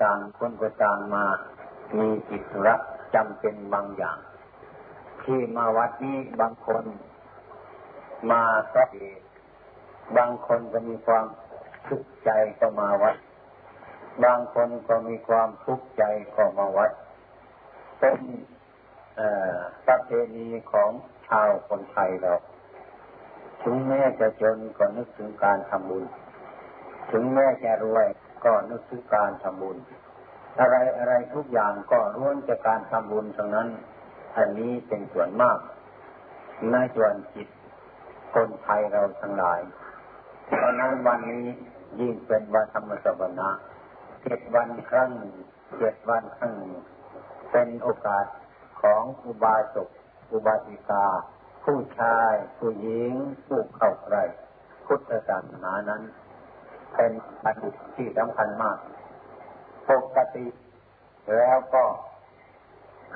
ต่างคนก็ต่างมา มีจิตรักจำเป็นบางอย่าง ที่มาวัดนี้บางคน มาก็บางคนก็มีความทุกข์ใจก็มาวัด บางคนก็มีความทุกข์ใจก็มาวัด เป็นประเพณีของชาวคนไทยเรา ถึงแม้จะจนก็นึกถึงการทำบุญ ถึงแม้จะรวย ก็นึกถึงการทำบุญ อะไรอะไรทุกอย่างก็ล้วนจากการทำบุญทั้งนั้น อันนี้เป็นส่วนมากในส่วนจิตคนไทยเราทั้งหลาย เพราะนั้นวันนี้ยิ่งเป็นวันธรรมสวนะเจ็ดวันครั้งเจ็ดวันครั้ง เป็นโอกาสของอุบาสกอุบาสิกา ผู้ชาย ผู้หญิง ผู้เข้าใครพุทธศาสนานั้น เป็นปัญที่สำคัญมาก ปกติแล้วก็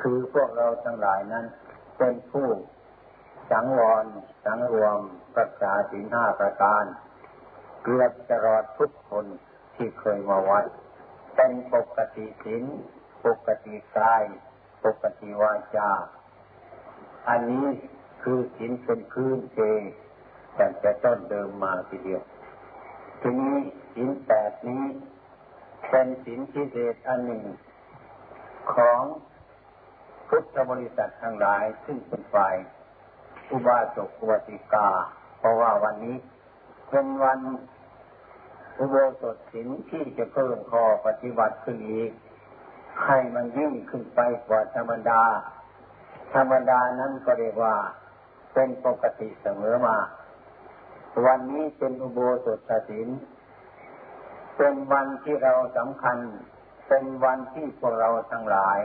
คือพวกเราทั้งหลายนั้น เป็นผู้สังวร สังรวมรักษาศีลห้าประการ เกือบจะรอดทุกคนที่เคยมาวัด เป็นปกติศีลปกติกาย ปกติวาจา อันนี้คือศีลเป็นพื้นเจแต่จะต้นเดิมมาทีเดียว ทีนี้ศีลแปดนี้เป็นศีลพิเศษอันหนึ่ง ของพุทธบริษัททั้งหลาย ซึ่งเป็นฝ่ายอุบาสกอุบาสิกา เพราะว่าวันนี้เป็นวันอุโบสถศีลที่จะเพิ่มข้อปฏิบัติขึ้นอีก ให้มันยิ่งขึ้นไปกว่าธรรมดา ธรรมดานั้นก็เรียกว่าเป็นปกติเสมอมา วันนี้เป็นอุโบสถศีลเป็นวันที่เราสำคัญ เป็นวันที่พวกเราทั้งหลาย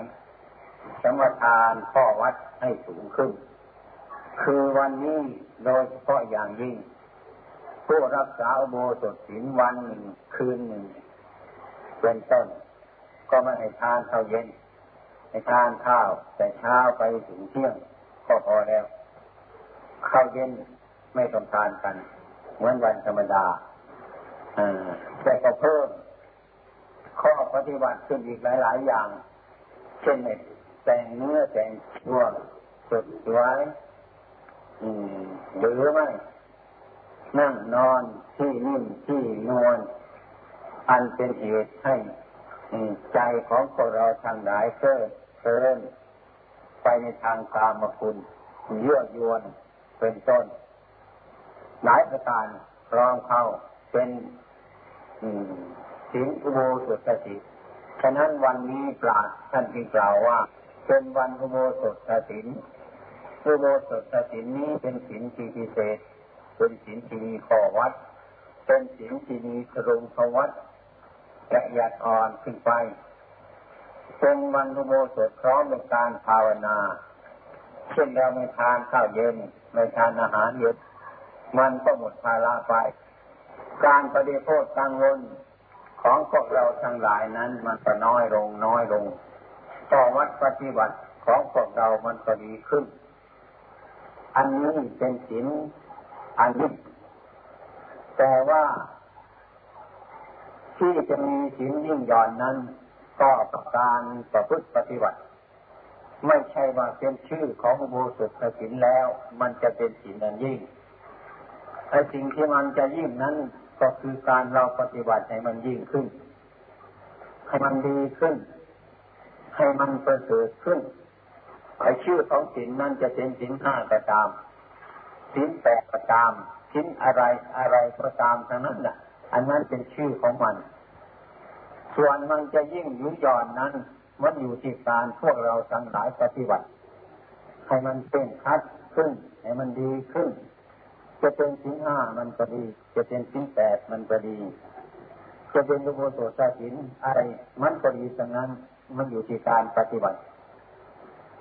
สมทานข้อวัดให้สูงขึ้น คือวันนี้โดยเฉพาะอย่างยิ่งผู้รักษาโบสถศีลวันหนึ่งคืนหนึ่งเป็นต้น ก็ไม่ให้ทานข้าวเย็น ให้ทานข้าวแต่เช้าไปถึงเที่ยงก็พอแล้วข้าวเย็นไม่ต้องทานกัน เหมือนวันธรรมดาแต่ก็เพิ่มข้อปฏิบัติขึ้นอีกหลาย ๆ อย่าง เช่นแต่งเนื้อแต่งตัวสุดสวยหรือไม่นั่งนอนที่นิ่มที่นวลอันเป็นเหตุให้ใจของพวกเราทางหลายเพิ่มเพิ่มไปในทางกามคุณเยื่อยวนเป็นต้น หลายประการรองเข้าเป็นสิงอุโบสถสิฉะนั้นวันนี้ปราชท่านที่กล่าวว่า เป็นวันอุโบสถสินอุโบสถสินนี้เป็นสินที่พิเศษ เป็นศีลที่มีข้อวัด เป็นศีลที่มีสรงขวัดละเอียดอ่อนขึ้นไปเป็นวันโมสดพร้อมในการภาวนา เช่นเราไม่ทานข้าวเย็นไม่ทานอาหารเย็น มันก็หมดภาระไป การปฏิโภคตังวนของพวกเราทั้งหลายนั้น มันก็น้อยลงน้อยลง ต่อวัดปฏิบัติของพวกเรามันก็ดีขึ้น อันนี้เป็นศีลอันยิ่งแต่ว่าที่จะมีศีลยิ่งย่อนนั้น ก็ประการประพฤติปฏิบัติ ไม่ใช่ว่าเป็นชื่อของอุโบสถศีลแล้ว มันจะเป็นศีลอันยิ่ง ไอ้สิ่งที่มันจะยิ่งนั้น ก็คือการเราปฏิบัติให้มันยิ่งขึ้น ให้มันดีขึ้น ให้มันประเสริฐขึ้นไอ้ชื่อของศีลนั้นจะเป็นศีลห้าก็ตามสินแปดก็ตามสินอะไรอะไรก็ตามทั้งนั้นน่ะอันนั้นเป็นชื่อของมัน ส่วนมันจะยิ่งยุยอนนั้นมันอยู่ที่การพวกเราทั้งหลายปฏิบัติ ให้มันเป็นคัดขึ้น ให้มันดีขึ้น จะเป็นสิ้นห้ามันก็ดี จะเป็นสิ้นแปดมันก็ดี จะเป็นอุโบสถศีลอะไรมันก็ดีทั้งนั้นมันอยู่ที่การปฏิบัติ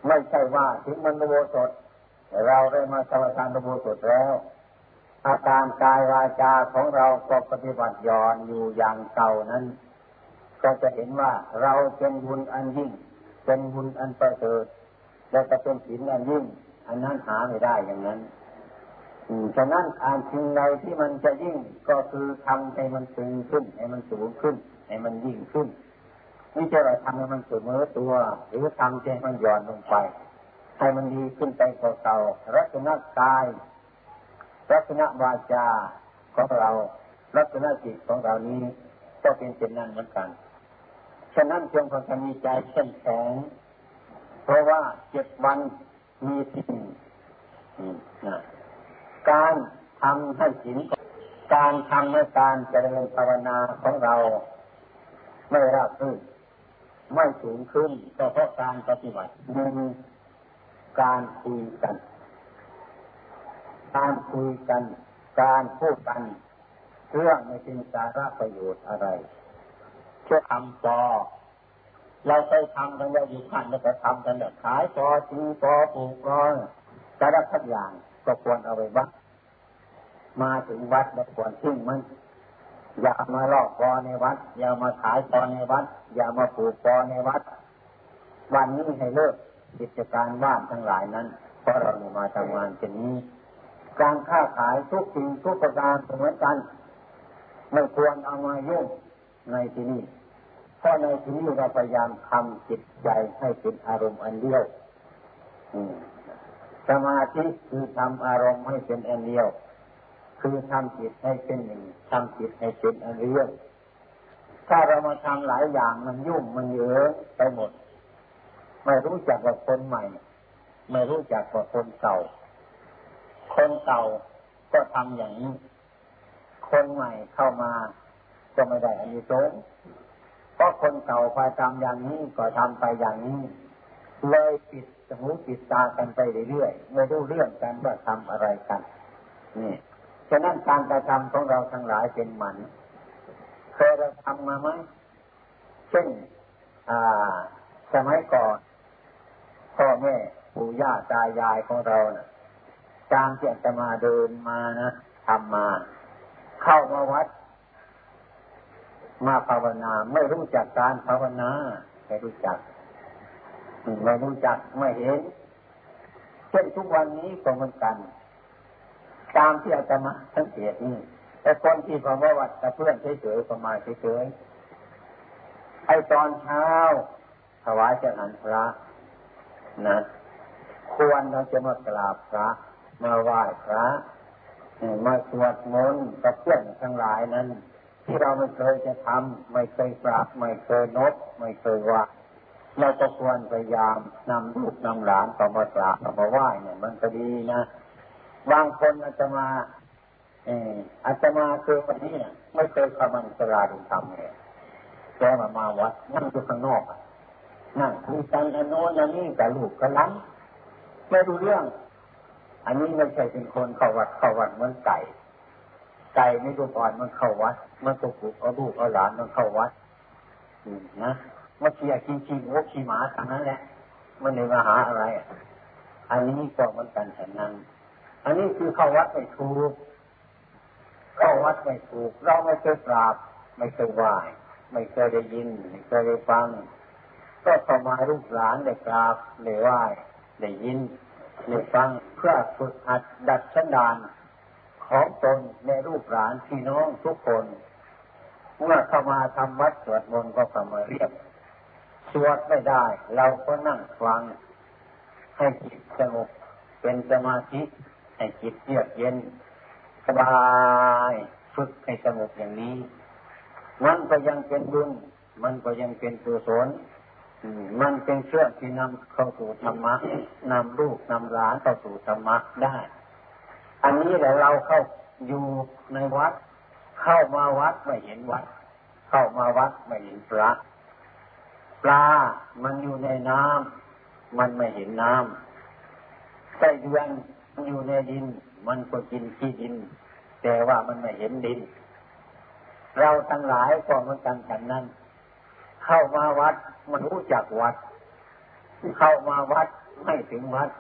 ไม่ใช่ว่าถึงมันอุโบสถเราได้มาสมาทานพระโุสดแล้ว อาการกายวาจาของเราก็ปฏิบัติย้อนอยู่อย่างเก่านั้น ก็จะเห็นว่าเราเป็นบุญอันยิ่ง เป็นบุญอันประเสริฐและก็เป็นศีลอันยิ่ง อันนั้นหาไม่ได้อย่างนั้น ฉะนั้นอานสิ่งใดที่มันจะยิ่งก็คือทำให้มันสูงขึ้น ให้มันสูงขึ้น ให้มันยิ่งขึ้นนี่จะเราทำให้มันเสมอตัว หรือทำให้มันหย่อนลงไป ให้มันดีขึ้นไปกว่าเก่ารัตนกาย รัตนวาจาของเรา รัตนจิตของเรานี้ก็เป็นเช่นนั้นเหมือนกัน ฉะนั้นจงพากันมีใจเข้มแข็ง เพราะว่าเจ็ดวันมีสิ่งนะ การทำให้ศีลการทำให้การเจริญภาวนาของเรา ไม่ราบรื่นไม่สูงขึ้นก็เพราะการปฏิบัติหนึ่งการคุยกัน การคุยกัน การพูดกันเรื่องไม่เป็นสาระประโยชน์อะไรเชื่อทำต่อเราไปทำกันว่อยู่ขันเราก็ทำกันแบบขายปอตีปอปลูกรอนสารพัดอย่าง ก็ควรเอาไว้บ้างมาถึงวัดแล้วควรทิ้งมันอย่ามาลอกปอในวัด อย่ามาขายปอในวัด อย่ามาปลูกปอในวัด วันนี้ให้เลิกกิจการบ้านทั้งหลายนั้น เพราะเรามาทำงานเช่นนี้ การค้าขายทุกสิ่งทุกประการเหมือนกันไม่ควรเอามายุ่งในที่นี้เพราะในที่นี้เราพยายามทำจิตใจให้เป็นอารมณ์อันเดียว สมาธิคือทำอารมณ์ให้เป็นอันเดียว คือทำจิตให้เป็นหนึ่งทำจิตให้เป็นอันเดียวถ้าเรามาทำหลายอย่างมันยุ่งมันเยอะไปหมด ไม่รู้จักกับคนใหม่ ไม่รู้จักกับคนเก่า คนเก่าก็ทำอย่างนี้คนใหม่เข้ามาก็ไม่ได้อานิสงส์เพราะคนเก่าไปทำอย่างนี้ก็ทำไปอย่างนี้ เลยปิด หูปิดตากันไปเรื่อยๆไม่รู้เรื่องกันว่าทำอะไรกันนี่ฉะนั้นการกระทำของเราทั้งหลายเป็นหมันเคยเราทำมาไหมเช่นสมัยก่อนพ่อแม่ปู่ย่าตายายของเรานะ่ะจางที่จะมาเดินมานะทำมา เข้ามาวัด มาภาวนา ไม่รู้จักการภาวนาไม่รู้จัก ไม่รู้จักไม่เห็นเช่นทุกวันนี้ก็เหมือนกัน ตามที่อาจารมาสังเกตนี่แต่คนที่พอว่าวัดกับเพื่อนเฉยๆประมาณเฉยๆไอตอนเช้าถวายเจ้าหันพระนะควรเราจะมากราบพระ มาไหว้พระมาสวดมนต์กับเพื่อนทั้งหลายนั้น ที่เราไม่เคยจะทำไม่เคยปราบไม่เคยนบไม่เคยไหว่า เราก็ควรพยายามนำลูกนำหลานต่อมากราบต่อมาไหว้เนี่ยมันก็ดีนะบางคนอาจจะมาเอออาจจะมาคือวันนี้เนี่ยไม่เคยเข้ามาสลาดูธรรมเลยแกมามาวัดนั่งอยู่ข้างนอกนั่งคุยกันอันโน้นอันนี้กับลูกกับล้านไม่รู้เรื่อง อันนี้ไม่ใช่เป็นคนเข้าวัดเข้าวัดเหมือนไก่ไก่ไม่รู้ก่อนมันเข้าวัด มันก็ปลูกเอาลูกเอาหลานมันเข้าวัดนะ มาเชียขี้ขี้วัวขี้หมาทางนั้นแหละ มันในมาหาอะไร อันนี้ก็มันกันฉันนั้น อันนี้คือเข้าวัดไม่ถูก เข้าวัดไม่ถูก เราไม่เคยปราบ ไม่เคยไหว้ไม่เคยได้ยิน ไม่เคยได้ฟัง ก็เข้ามาลูกหลานได้กราบได้ไหว้ได้ยินได้ฟังเพื่อฝึกหัดดัดชันดานของตนในรูปหลานพี่น้องทุกคน เมื่อเข้ามาทำวัดสวดมนต์ก็เข้ามาเรียก สวดไม่ได้ เราก็นั่งฟัง ให้จิตสงบเป็นสมาธิให้จิตเยือกเย็น สบายฝึกให้สงบอย่างนี้ มันก็ยังเป็นบุญมันก็ยังเป็นกุศลมันเป็นเชื่อที่นำเข้าสู่ธรรมะนำลูกนำหลานเข้าสู่ธรรมะได้ อันนี้แหละเราเข้าอยู่ในวัด เข้ามาวัดไม่เห็นวัด เข้ามาวัดไม่เห็นพระ ปลา มันอยู่ในน้ำมันไม่เห็นน้ำไส้เดือนมันอยู่ในดิน มันก็กินขี้ดิน แต่ว่ามันไม่เห็นดิน เราทั้งหลายก็เหมือนกันฉันนั้น เข้ามาวัด มันรู้จักวัด เข้ามาวัดไม่ถึงวัด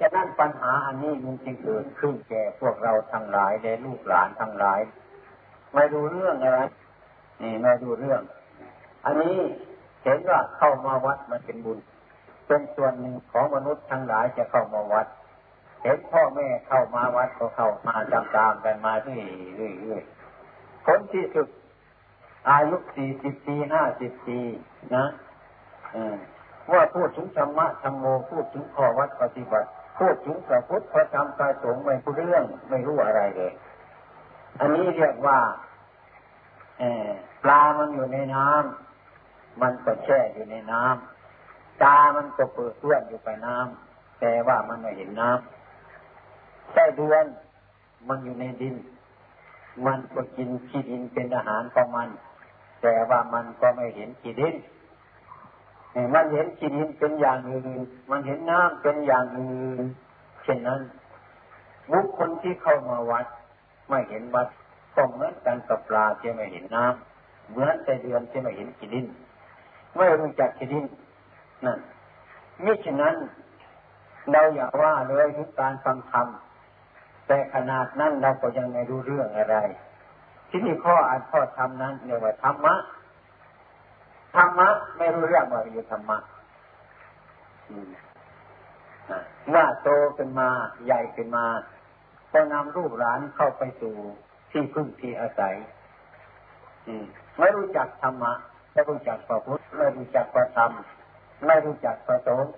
ฉะนั้นปัญหาอันนี้มันจึงเกิดขึ้นแก่พวกเราทั้งหลายและลูกหลานทั้งหลาย ไม่ดูเรื่องอะไรนี่ไม่ดูเรื่อง อันนี้ เห็นว่าเข้ามาวัดมันเป็นบุญ เป็นส่วนหนึ่งของมนุษย์ทั้งหลายจะเข้ามาวัด เห็นพ่อแม่เข้ามาวัดก็เข้ามาตามๆกันมาเรื่อยๆผลที่สุดอายุสี่สิบปีห้าสิบปีนะว่าพูดถึงธรรมะธรรมโมพูดถึงข้อวัดปฏิบัติ พูดถึงพระพุทธพระธรรมพระสงฆ์ไม่รู้เรื่องไม่รู้อะไรเลย อันนี้เรียกว่าปลามันอยู่ในน้ำ มันก็แช่อยู่ในน้ำตามันก็เปิดเพื่อนอยู่ไปน้ำแต่ว่ามันไม่เห็นน้ำไส้เดือนมันอยู่ในดิน มันก็กินขี้ดินเป็นอาหารของมัน แต่ว่ามันก็ไม่เห็นขี้ดินมันเห็นขี้ดินเป็นอย่างอื่นมันเห็นน้ำเป็นอย่างอื่นเช่นนั้นบุคคลที่เข้ามาวัด ไม่เห็นวัดก็เหมือนกันกับปลาที่ไม่เห็นน้ำเหมือนแต่เดือนที่ไม่เห็นขี้ดิน ไม่รู้จักขี้ดินนั่นมิฉะนั้น เราอย่าว่าเลยทุกการฟังธรรมแต่ขนาดนั้นเราก็ยังไม่รู้เรื่องอะไร ที่นี่ข้ออ่านข้อธรรมนั้นเรียกว่าธรรมะธรรมะไม่รู้เรื่องว่าอยู่ธรรมะเมื่อโตขึ้นมาใหญ่ขึ้นมาก็นำรูปหลานเข้าไปสู่ที่พึ่งที่อาศัยไม่รู้จักธรรมะ ไม่รู้จักพระพุทธไม่รู้จักพระธรรมไม่รู้จักพระสงฆ์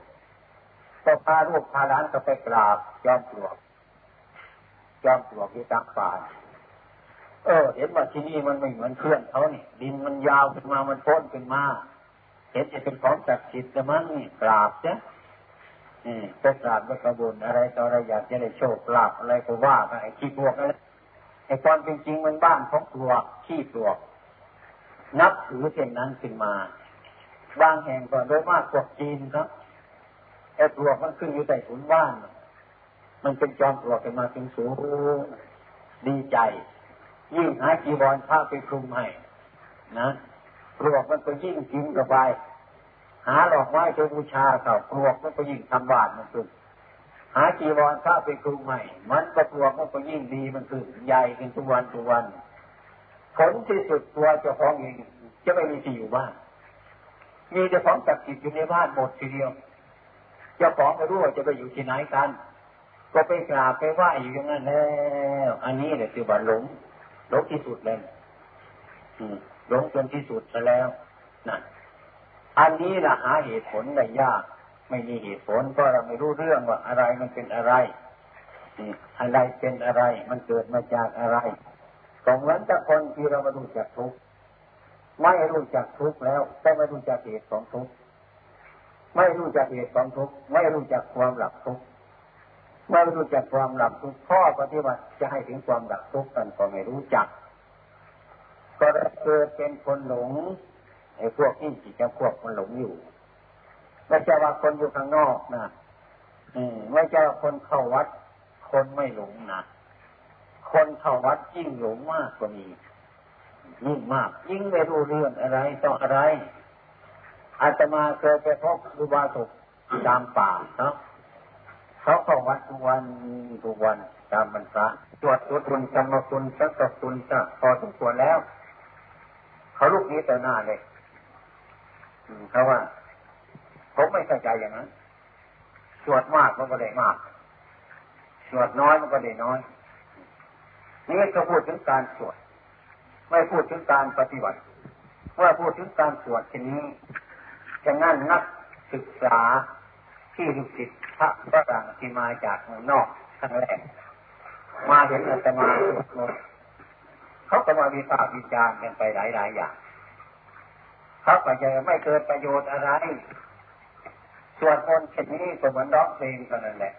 ก็พาลูกพาหลานก็ไปกราบยอมปลวกจอมปลวกที่ตากป่าเออ เห็นว่าที่นี่มันไม่เหมือนเพื่อนเขาเนี่ยดินมันยาวขึ้นมามันพ้นขึ้นมาเห็นจะเป็นของศักดิ์สิทธิ์แต่มันนี่กราบเนี่ยนี่ไปกราบไปกระบุญอะไรต่ออะไรอยากจะได้โชคลาภอะไรก็ว่าไปไอ้ขี้ปลวกอะไรไอ้ความจริงๆมันบ้านของปลวกขี้ปลวก นับถือเช่นนั้นขึ้นมา บางแห่งก็โดยมากพวกจีนครับไอ้ปลวกมันขึ้นอยู่ใต้ถุนบ้าน มันเป็นจอมปลวกขึ้นมาถึงสูงดีใจ ยิ่งหาจีวรผ้าไปคลุมให้นะปลวกมันก็ยิ่งกินกับไป หาหลอกไม้ไปบูชาเขาปลวกมันก็ยิ่งทำบาปมันขึ้นหาจีวรผ้าไปคลุมให้มันก็ปลวกมันก็ยิ่งดีมันขึ้นใหญ่ขึ้นทุกวันทุกวัน ผลที่สุดตัวเจ้าของเองจะไม่มีที่อยู่บ้าน มีเจ้าของจักจิตอยู่ในบ้านหมดทีเดียว เจ้าของไม่รู้ว่าจะไปอยู่ที่ไหนกัน ก็ไปกราบไปไหว้อยู่อย่างนั้นแล้วอันนี้เนี่ยคือว่าหลงหลงที่สุดเลยหลงจนที่สุดแล้วนั่นอันนี้ละหาเหตุผลได้ยาก ไม่มีเหตุผลก็เราไม่รู้เรื่องว่าอะไรมันเป็นอะไรอะไรเป็นอะไร มันเกิดมาจากอะไร ตรงนั้นถ้าคนที่เราไม่รู้จักทุกข์ไม่รู้จักทุกข์แล้วก็ไม่รู้จักเหตุของทุกข์ไม่รู้จักเหตุของทุกข์ไม่รู้จักความหลับทุกข์ไม่รู้จักความหลับทุกข้อปฏิบัติจะให้ถึงความหลับทุกกันก็ไม่รู้จัก ก็เกิดเป็นคนหลงไอ้พวกนี้จิตจะพวกคนหลงอยู่ไม่ใช่ว่าคนอยู่ข้างนอกนะอืมไม่ใช่ว่าคนเข้าวัด คนไม่หลงนะ คนเข้าวัดยิ่งหลงมากกว่านี้ยิ่งมาก ยิ่งไม่รู้เรื่องอะไรต่ออะไรอาตมาเคยไปพบครูบาสุกตามป่าเนาะเขาเข้าวัดทุกวันทุกวันตามบรรพะตรวจตัวตุนกรรมคุณสักตุนจะพอสมควรแล้ว เขาลุกนี้แต่หน้าเลยเขาว่า ผมไม่เข้าใจอย่างนั้นสวดมากมันก็ได้มากสวดน้อยมันก็ได้น้อย นี่เขาพูดถึงการสวดไม่พูดถึงการปฏิบัติเมื่อพูดถึงการสวดทีนี้จะงั้นนักศึกษาที่ลูกศิษย์พระฝรั่งที่มาจากเมืองนอกครั้งแรกมาเห็นอาตมาสวดมนต์เขาก็มาวิพากษ์วิจารณ์กันไปหลายหลายอย่างเขาก็จะไม่เกิดประโยชน์อะไรสวดมนต์เช่นนี้ก็เหมือนร้องเพลงเท่านั้นแหละ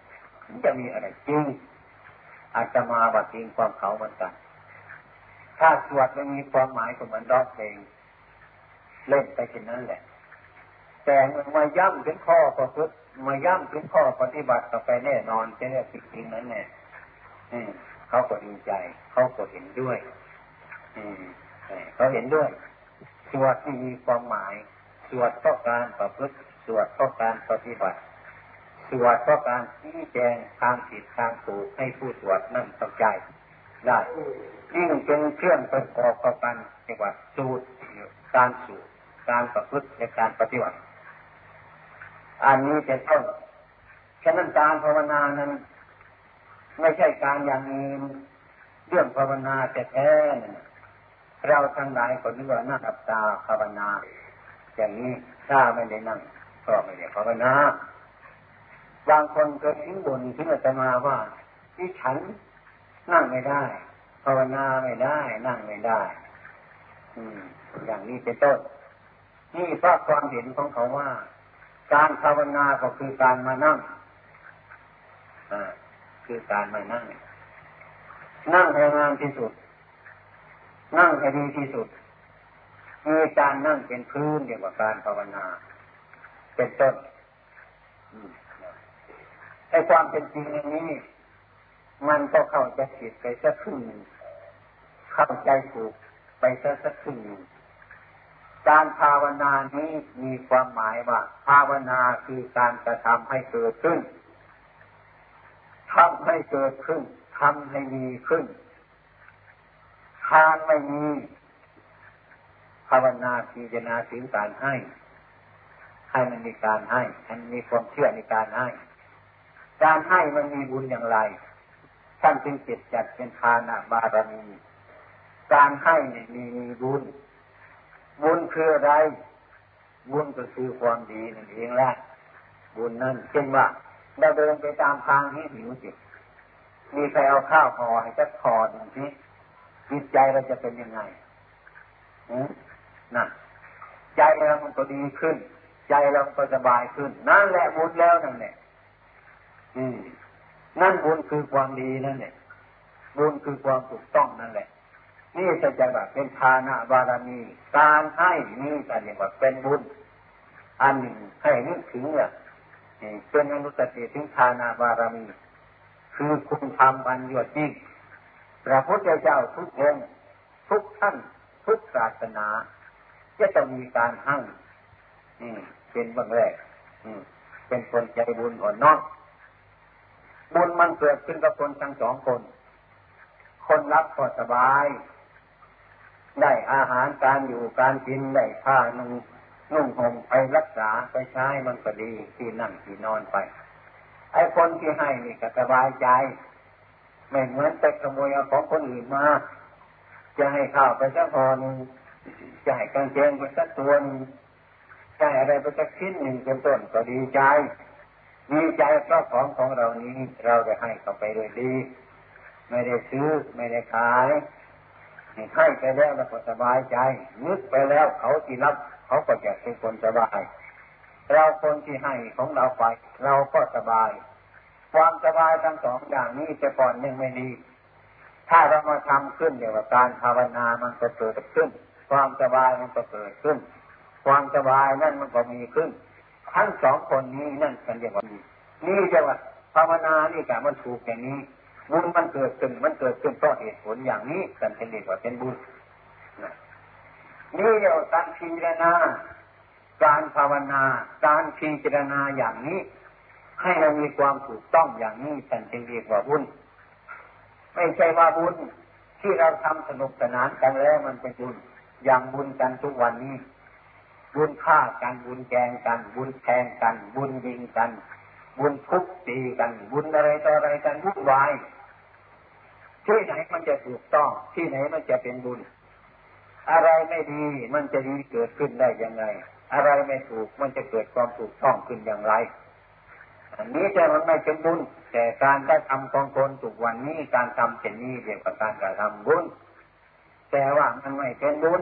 จะมีอะไรจริง อาจจะมาบัดจริงความเขาเหมือนกัน ถ้าสวดไม่มีความหมายก็เหมือนร้องเพลงเล่นไปเช่นนั้นแหละ แต่มาย่ำถึงข้อประพฤติมาย่ำถึงข้อปฏิบัติต่อไปแน่นอนจะได้สิ่งจริงนั้นแน่เขาก็ดีใจ เขาก็เห็นด้วยเขาเห็นด้วย สวดที่มีความหมาย สวดเพราะการประพฤติ สวดเพราะการปฏิบัติ สวดเพราะการชี้แจงทางผิดทางถูกให้ผู้สวดนั่นเข้าใจได้ยิ่งเป็นเครื่องประกอบกันเรียกว่าสูตรการสูตรการประพฤติในการปฏิบัติ อันนี้เป็นต้นฉะนั้นการภาวนานั้น ไม่ใช่การอย่างนี้เรื่องภาวนาแต่แท้เราทั้งหลายคนนึกว่านั่งอับตาภาวนา อย่างนี้ถ้าไม่ได้นั่งก็ไม่ได้ภาวนา บางคนก็ทิ้งบนทิ้งอาตมาว่าที่ฉันนั่งไม่ได้ภาวนาไม่ได้ นั่งไม่ได้ อืม อย่างนี้เป็นต้นนี่เพราะความเห็นของเขาว่า การภาวนาก็คือการมานั่งอ่าคือการมานั่ง นั่งให้งามที่สุด นั่งให้ดีที่สุดมีการนั่งเป็นพื้นเรียกว่าการภาวนา เป็นต้น ไอ้ความเป็นจริงนี้ มันก็เข้าใจผิดไปสักครึ่งเข้าใจถูกไปสักสักครึ่งการภาวนานี้มีความหมายว่า ภาวนาคือการกระทำให้เกิดขึ้นทำให้เกิดขึ้นทำให้มีขึ้นทานไม่มีภาวนาพิจารณาถึงการให้ ให้มันมีการให้ มันมีความเชื่อในการให้ การให้มันมีบุญอย่างไรท่านจึงเจ็ดจัดเป็นทานาบารมี การให้เนี่ยมีบุญ บุญคืออะไร บุญก็คือความดีนั่นเองแหละ บุญนั่นเช่นว่าเราเดินไปตามทางนี้หิวจิตมีใครเอาข้าวห่อให้จักคอหนึ่งทีจิตใจเราจะเป็นยังไงนั่นใจเรามันก็ดีขึ้น ใจเราก็สบายขึ้น นั่นแหละบุญแล้วนั่นแหละ นั่นบุญคือความดีนั่นแหละบุญคือความถูกต้องนั่นแหละ นี่จะจะแบบเป็นทานะบารมี การให้นี่การเรียกว่าเป็นบุญ อันหนึ่งให้นึกถึงเนี่ยเป็นอนุสติถึงทานาบารมี คือคุณธรรมอันยอดยิ่งพระพุทธเจ้าทุกองค์ทุกท่านทุกศาสนาจะต้องมีการหั่งเป็นบางแรกเป็นคนใจบุญอ่อนน้อม บุญมันเกิดขึ้นกับคนทั้งสองคน คนรับก็สบาย ได้อาหารการอยู่การกินได้ผ้านุ่งนุ่งห่มไปรักษาไปใช้มันก็ดีที่นั่งที่นอนไป ไอ้คนที่ให้นี่ก็สบายใจ ไม่เหมือนไปขโมยเอาของคนอื่นมา จะให้ข้าวไปสักพอนึงจะให้กางเกงไปสักตัวนึงจะให้อะไรไปสักชิ้นหนึ่งเป็นต้นก็ดีใจ ดีใจเพราะของของเรานี้เราได้ให้เขาไปโดยดี ไม่ได้ซื้อไม่ได้ขายให้ไปแล้วเราก็สบายใจ นึกไปแล้วเขาที่รับ เขาก็จะเป็นคนสบาย เราคนที่ให้ของเราไป เราก็สบาย ความสบายทั้งสองอย่างนี้จะก่อนยังไม่ดี ถ้าเรามาทำขึ้นเดี๋ยวการภาวนามันก็เกิดขึ้น ความสบายมันก็เกิดขึ้น ความสบายนั่นมันก็มีขึ้น ทั้งสองคนนี้นั่นกันเรียกว่าดีนี่เรียกว่าภาวนานี่กะมันถูกอย่างนี้บุญมันเกิดขึ้นมันเกิดขึ้นเพราะเหตุผลอย่างนี้กันเป็นเรียกว่าเป็นบุญนี่เรียกว่าการพิจารณาการภาวนา การพิจารณาอย่างนี้ ให้เรามีความถูกต้องอย่างนี้ท่านจึงเรียกว่าบุญไม่ใช่ว่าบุญที่เราทำสนุกสนานกันแล้วมันเป็นบุญอย่างบุญกันทุกวันนี้ บุญฆ่ากันบุญแกงกัน บุญแทงกัน บุญยิงกัน บุญทุบตีกัน บุญอะไรต่ออะไรกันวุ่นวายที่ไหนมันจะถูกต้อง ที่ไหนมันจะเป็นบุญ อะไรไม่ดีมันจะดีเกิดขึ้นได้ยังไง อะไรไม่ถูกมันจะเกิดความถูกต้องขึ้นอย่างไร อันนี้แต่มันไม่เป็นบุญ แต่การได้ทำของคนถูกวันนี้การทำเช่นนี้เรียกว่าการกระทำบุญแต่ว่ามันไม่เป็นบุญ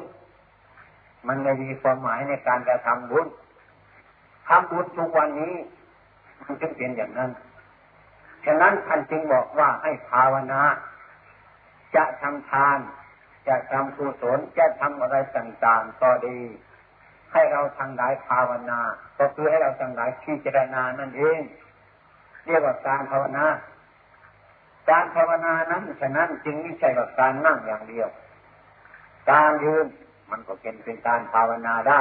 มันไม่มีความหมายในการกระทำบุญทำบุญทุกวันนี้ มันจึงเป็นอย่างนั้น ฉะนั้นท่านจึงบอกว่าให้ภาวนา จะทำทาน จะทำกุศลจะทำอะไรต่างๆก็ดี ให้เราทางหลายภาวนา ก็คือให้เราทางหลายพิจารณานั่นเอง เรียกว่าการภาวนา การภาวนานั้นฉะนั้นจึงไม่ใช่ว่าการนั่งอย่างเดียว การยืน มันก็เป็นเป็นการภาวนาได้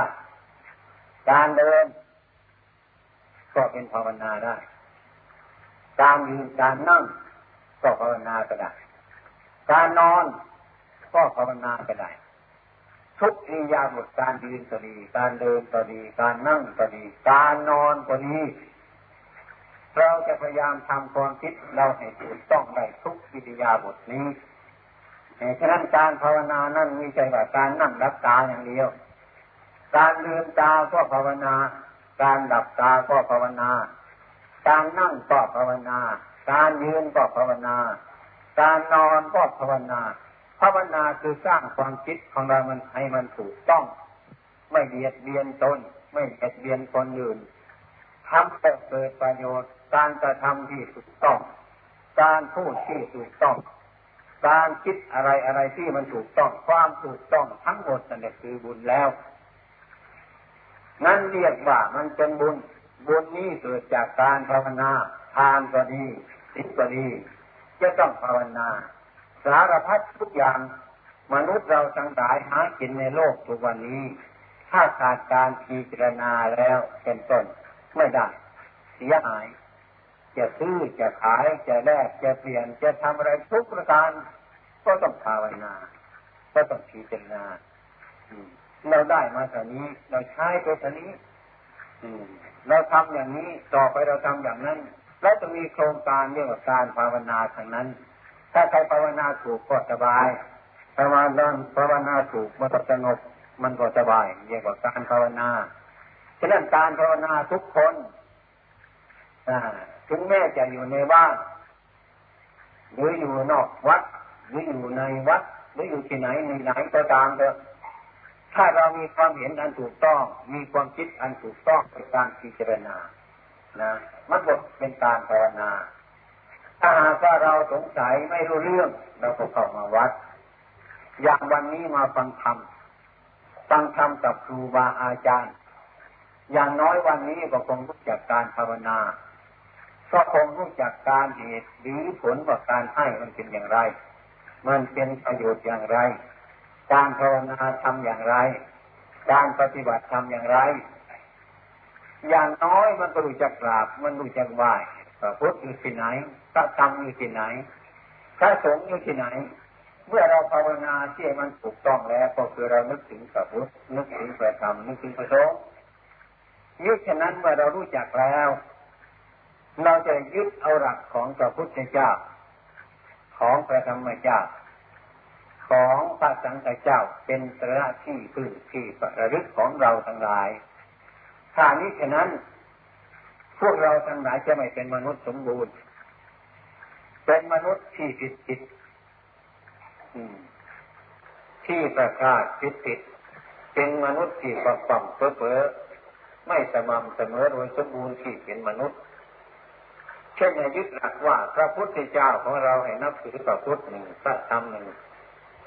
การเดิน ก็เป็นภาวนาได้ การยืนการนั่ง ก็ภาวนาก็ได้ การนอน ก็ภาวนาไปได้ทุกอิยาบทการยืนก็ดี การเดินก็ดี การนั่งก็ดี การนอนก็ดี เราจะพยายามทำความคิดเราให้ถูกต้องได้ทุกอิริยาบทนี้ ฉะนั้นการภาวนานั่นมีใจว่าการนั่งรับตาอย่างเดียว การลืมตาก็ภาวนา การดับตาก็ภาวนา การนั่งก็ภาวนา การยืนก็ภาวนา การนอนก็ภาวนา ภาวนาคือสร้างความคิดของเรามันให้มันถูกต้อง ไม่เบียดเบียนตนไม่เบียดเบียนคนอื่นทำแต่เกิดประโยชน์ การกระทำที่ถูกต้อง การพูดที่ถูกต้อง การคิดอะไรอะไรที่มันถูกต้องความถูกต้องทั้งหมดนั่นคือบุญแล้ว นั่นเรียกว่ามันเป็นบุญ บุญนี้เกิดจากการภาวนาทานก็ดีสิก็ดีจะต้องภาวนา สารพัดทุกอย่างมนุษย์เราทั้งหลายหากินในโลกทุกวันนี้ ถ้าขาดการพิจารณาแล้วเป็นต้นไม่ได้ เสียหาย จะซื้อจะขายจะแลกจะเปลี่ยนจะทำอะไรทุกประการ ก็ต้องภาวนา ก็ต้องพิจารณาเราได้มาเท่านี้ เราใช้ไปเท่านี้เราทำอย่างนี้ต่อไปเราทำอย่างนั้น แล้วจะมีโครงการเรื่องการภาวนาทางนั้น ถ้าใครภาวนาถูกก็สบายภาวนาภาวนาถูกมันก็สงบมันก็สบายเรียกว่าการภาวนาฉะนั้นการภาวนาทุกคน ถึงแม้จะอยู่ในบ้านหรืออยู่นอกวัด หรืออยู่ในวัด หรืออยู่ที่ไหนในไหนก็ตามเถอะถ้าเรามีความเห็นอันถูกต้อง มีความคิดอันถูกต้องในการพิจารณา นะมันบทเป็นการภาวนา ถ้าหากว่าเราสงสัยไม่รู้เรื่องเราก็เข้ามาวัด อย่างวันนี้มาฟังธรรมฟังธรรมกับครูบาอาจารย์ อย่างน้อยวันนี้ก็คงรู้จักการภาวนา ก็คงรู้จักการเหตุหรือผลว่าการให้มันเป็นอย่างไร มันเป็นประโยชน์อย่างไร การภาวนาทำอย่างไร การปฏิบัติทำอย่างไร อย่างน้อยมันก็รู้จักกราบ มันรู้จักไหว้พระพุทธอยู่ที่ไหนพระธรรมอยู่ที่ไหนพระสงฆ์อยู่ที่ไหน เมื่อเราภาวนาที่มันถูกต้องแล้ว ก็คือเรานึกถึงพระพุทธนึกถึงพระธรรมนึกถึงพระสงฆ์ยึดฉะนั้นเมื่อเรารู้จักแล้ว เราจะยึดเอาหลักของพระพุทธเจ้า ของพระธรรมเจ้า ของพระสังฆเจ้าเป็นสระที่พึ่งที่ประลึกของเราทั้งหลาย ถ้านี้ฉะนั้น พวกเราทั้งหลายจะไม่เป็นมนุษย์สมบูรณ์ เป็นมนุษย์ที่ผิดผิดที่ประกาศผิดผิดเป็นมนุษย์ที่ประปั่มเพ้อเพ้อไม่สม่ำเสมอโดยสมบูรณ์ที่เป็นมนุษย์ เช่นยึดหลักว่าพระพุทธเจ้าของเราให้นับถือพระพุทธหนึ่งพระธรรมหนึ่ง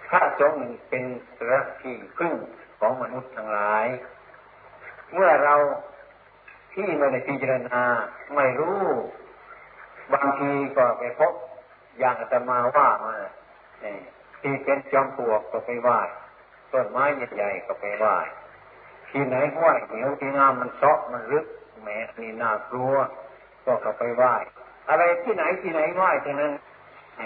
พระสงฆ์หนึ่งเป็นระที่พึ่งของมนุษย์ทั้งหลาย เมื่อเราที่ไม่ได้พิจารณาไม่รู้ บางทีก็ไปพบอย่างอาตมาว่ามาที่เป็นจอมปลวกก็ไปไหว้ต้นไม้ใหญ่ๆก็ไปไหว้ที่ไหนห้วยเหนียวที่น้ำมันเซาะมันลึกแหมนี่น่ากลัวก็เข้าไปไหว้ อะไรที่ไหนที่ไหนไหว้ที่นั้น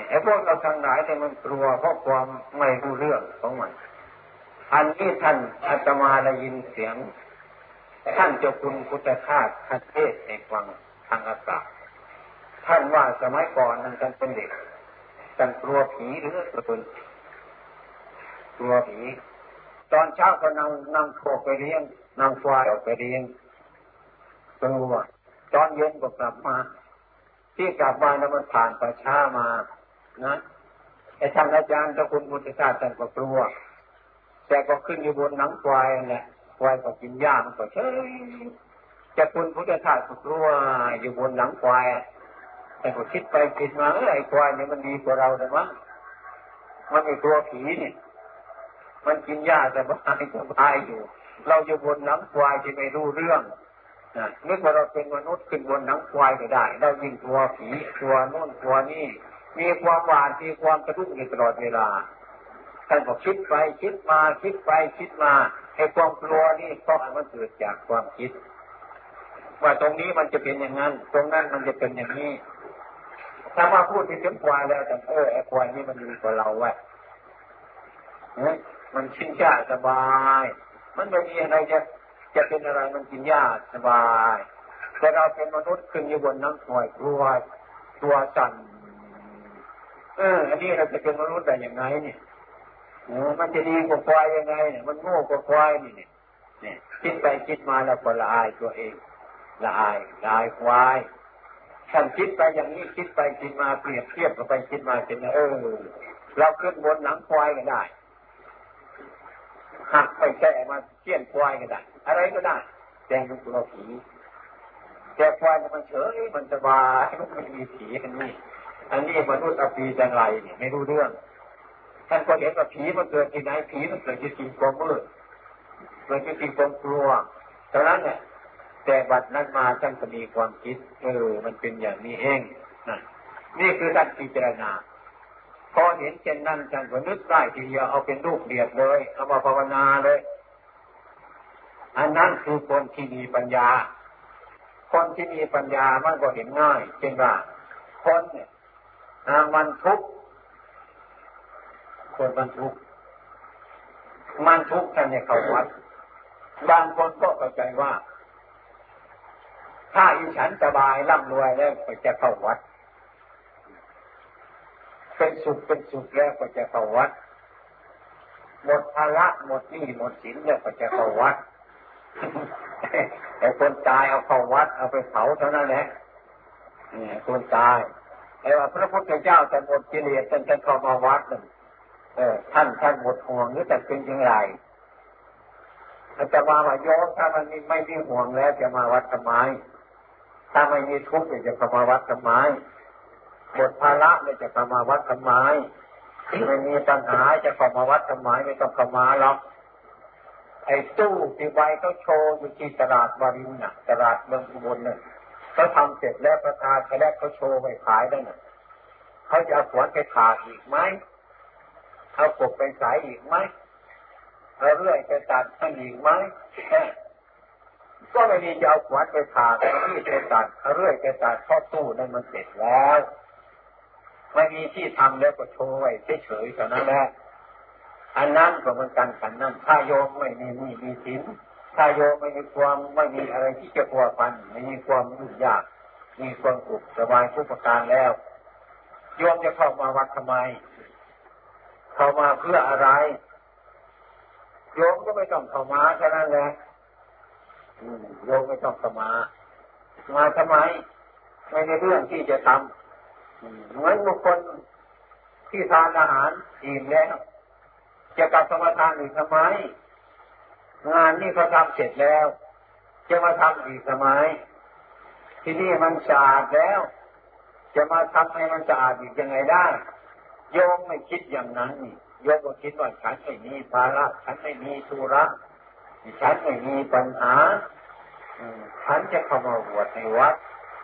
ไอ้พวกเราทางไหนแต่มันกลัวเพราะความไม่รู้เรื่องของมัน อันนี้ท่านอาตมาได้ยินเสียง ท่านเจ้าคุณพุทธทาสทัเทศในฟังทางอากาศท่านว่าสมัยก่อนนั้นท่านเป็นเด็กท่านกลัวผีหรือกลัวกลัวผี ตอนเช้าก็นำนำโคไปเลี้ยงนำควายออกไปเลี้ยงตัวตอนเย็นก็กลับมา ที่กลับมาแล้วมันผ่านประช้ามา นะไอ้ท่านอาจารย์เจ้าคุณพุทธทาสท่านก็กลัว แต่ก็ขึ้นอยู่บนหนังควายเนี่ยควายก็กินหญ้ามันก็เฉยจะคุณพุทธทาสก็กลัวอยู่บนหลังควายแต่ก็คิดไปคิดมาเออไอ้ควายเนี่ยมันดีกว่าเราแต่มั้งมันไอ้ตัวผีเนี่ยมันกินหญ้าสบายสบายอยู่ เราอยู่บนหนังควายที่ไม่รู้เรื่อง นึกว่าเราเป็นมนุษย์ขึ้นบนหนังควายก็ได้ เรายิงตัวผีตัวโน่นตัวนี่ มีความหวานมีความกระตุ้นอยู่ตลอดเวลาท่านบอกคิดไปคิดมาคิดไปคิดมาไอ้ความกลัวนี่ก็มันเกิดจากความคิด ว่าตรงนี้มันจะเป็นอย่างนั้น ตรงนั้นมันจะเป็นอย่างนี้ ถ้ามาพูดถึงควายแล้วแต่เออไอ้ควายนี่มันดีกว่าเราไว้มันชินยาสบาย มันไม่มีอะไรจะ จะเป็นอะไรมันกินยากสบาย แต่เราเป็นมนุษย์ขึ้นอยู่บนน้ำหน่วยกลัวตัวสั่นเอออันนี้เราจะเป็นมนุษย์ได้อย่างไงเนี่ยมันจะดีกว่าควายยังไงเนี่ยมันโง่กว่าควายนี่เนี่ยคิดไปคิดมาแล้วก็ละอายตัวเองละอายละอายควายท่านคิดไปอย่างนี้คิดไปคิดมาเปรียบเทียบกันไปคิดมาเป็นเออเราขึ้นบนหลังควายก็ได้หักไปแก่มาเชี่ยนควายก็ได้ อะไรก็ได้แต่มันตัวผีแต่ควายมันเฉยมันสบายมันไม่มีผีอันนี้ อันนี้มนุษย์อภีจังไรเนี่ยไม่รู้เรื่องท่านก็เห็นว่าผีมันเกิดที่ไหนผีมันเกิดที่สิ่งความมืดเกิดที่สิ่งความกลัวตอนนั้นเนี่ยแต่บัดนั้นมาท่านก็มีความคิดเออมันเป็นอย่างนี้เองนะนี่คือการพิจารณาพอเห็นเช่นนั้นท่านก็นึกได้ทีเดียวเอาเป็นลูกเดียดเลยเอามาภาวนาเลย อันนั้นคือคนที่มีปัญญา คนที่มีปัญญามันก็เห็นง่ายเช่นว่าคนเนี่ยมันทุกข์คนมันทุกข์มันทุกข์กันเนี่ยเขาวัดบางคนก็เข้าใจว่า ถ้าอีฉันสบายร่ำรวยแล้วก็จะเข้าวัด เป็นสุขเป็นสุขแล้วก็จะเข้าวัด หมดภาระหมดหนี้หมดสินแล้วก็จะเข้าวัด ไอ้คนตายเอาเข้าวัดเอาไปเผาเท่านั้นแหละนี่คนตายไอ้ว่าพระพุทธเจ้าจะหมดกิเลสจนจะเข้ามาวัดนั่นเออท่านท่านหมดห่วงหรือจะเป็นยังไงอาจจะมาว่าโยมถ้ามันไม่มีห่วงแล้ว จะมาวัดทำไมถ้าไม่มีทุกข์จะเข้ามาวัดทำไมหมดภาระเลยจะเข้ามาวัดทำไมไม่มีปัญหาจะเข้ามาวัดทำไมไม่ต้องเข้ามาหรอก ไอ้ตู้ที่ใบเขาโชว์อยู่ที่ตลาดวารินน่ะ ตลาดเมืองอุบลน่ะเขาทำเสร็จแล้วประกาศแรกเขาโชว์ไปขายได้น่ะเขาจะเอาขวานไปขาดอีกไหมเอากบไปสายอีกไหมเอาเรื่อยไปตัดให้อีกไหมก็ไม่มีจะเอาขวานไปขาดเอาที่ไปตัดเอาเรื่อยไปตัดข้อตู้นั่นมันเสร็จแล้ว ไม่มีที่ทำแล้วก็โชว์ไว้เฉยๆเท่านั้นแหละ อันนั้นก็เหมือนกันกันนั่นถ้าโยมไม่มีมีมีสินถ้าโยมไม่มีความไม่มีอะไรที่จะพัวพันไม่มีความยุ่งยาก มีความสุขสบายทุกประการแล้วโยมจะเข้ามาวัดทำไม เข้ามาเพื่ออะไรโยมก็ไม่ต้องเข้ามาแค่นั้นแหละโยมไม่ต้องเข้ามา มาทำไมไม่ในเรื่องที่จะทำเหมือนบุคคลที่ทานอาหารอิ่มแล้ว จะกลับสมาทานอีกทำไม งานนี่เขาทำเสร็จแล้ว จะมาทำอีกทำไมที่นี่มันสะอาดแล้ว จะมาทำให้มันสะอาดอีกยังไงได้ โยมไม่คิดอย่างนั้นนี่โยมก็คิดว่าฉันไม่มีภาระฉันไม่มีธุระฉันไม่มีปัญหาฉันจะเข้ามาบวชในวัด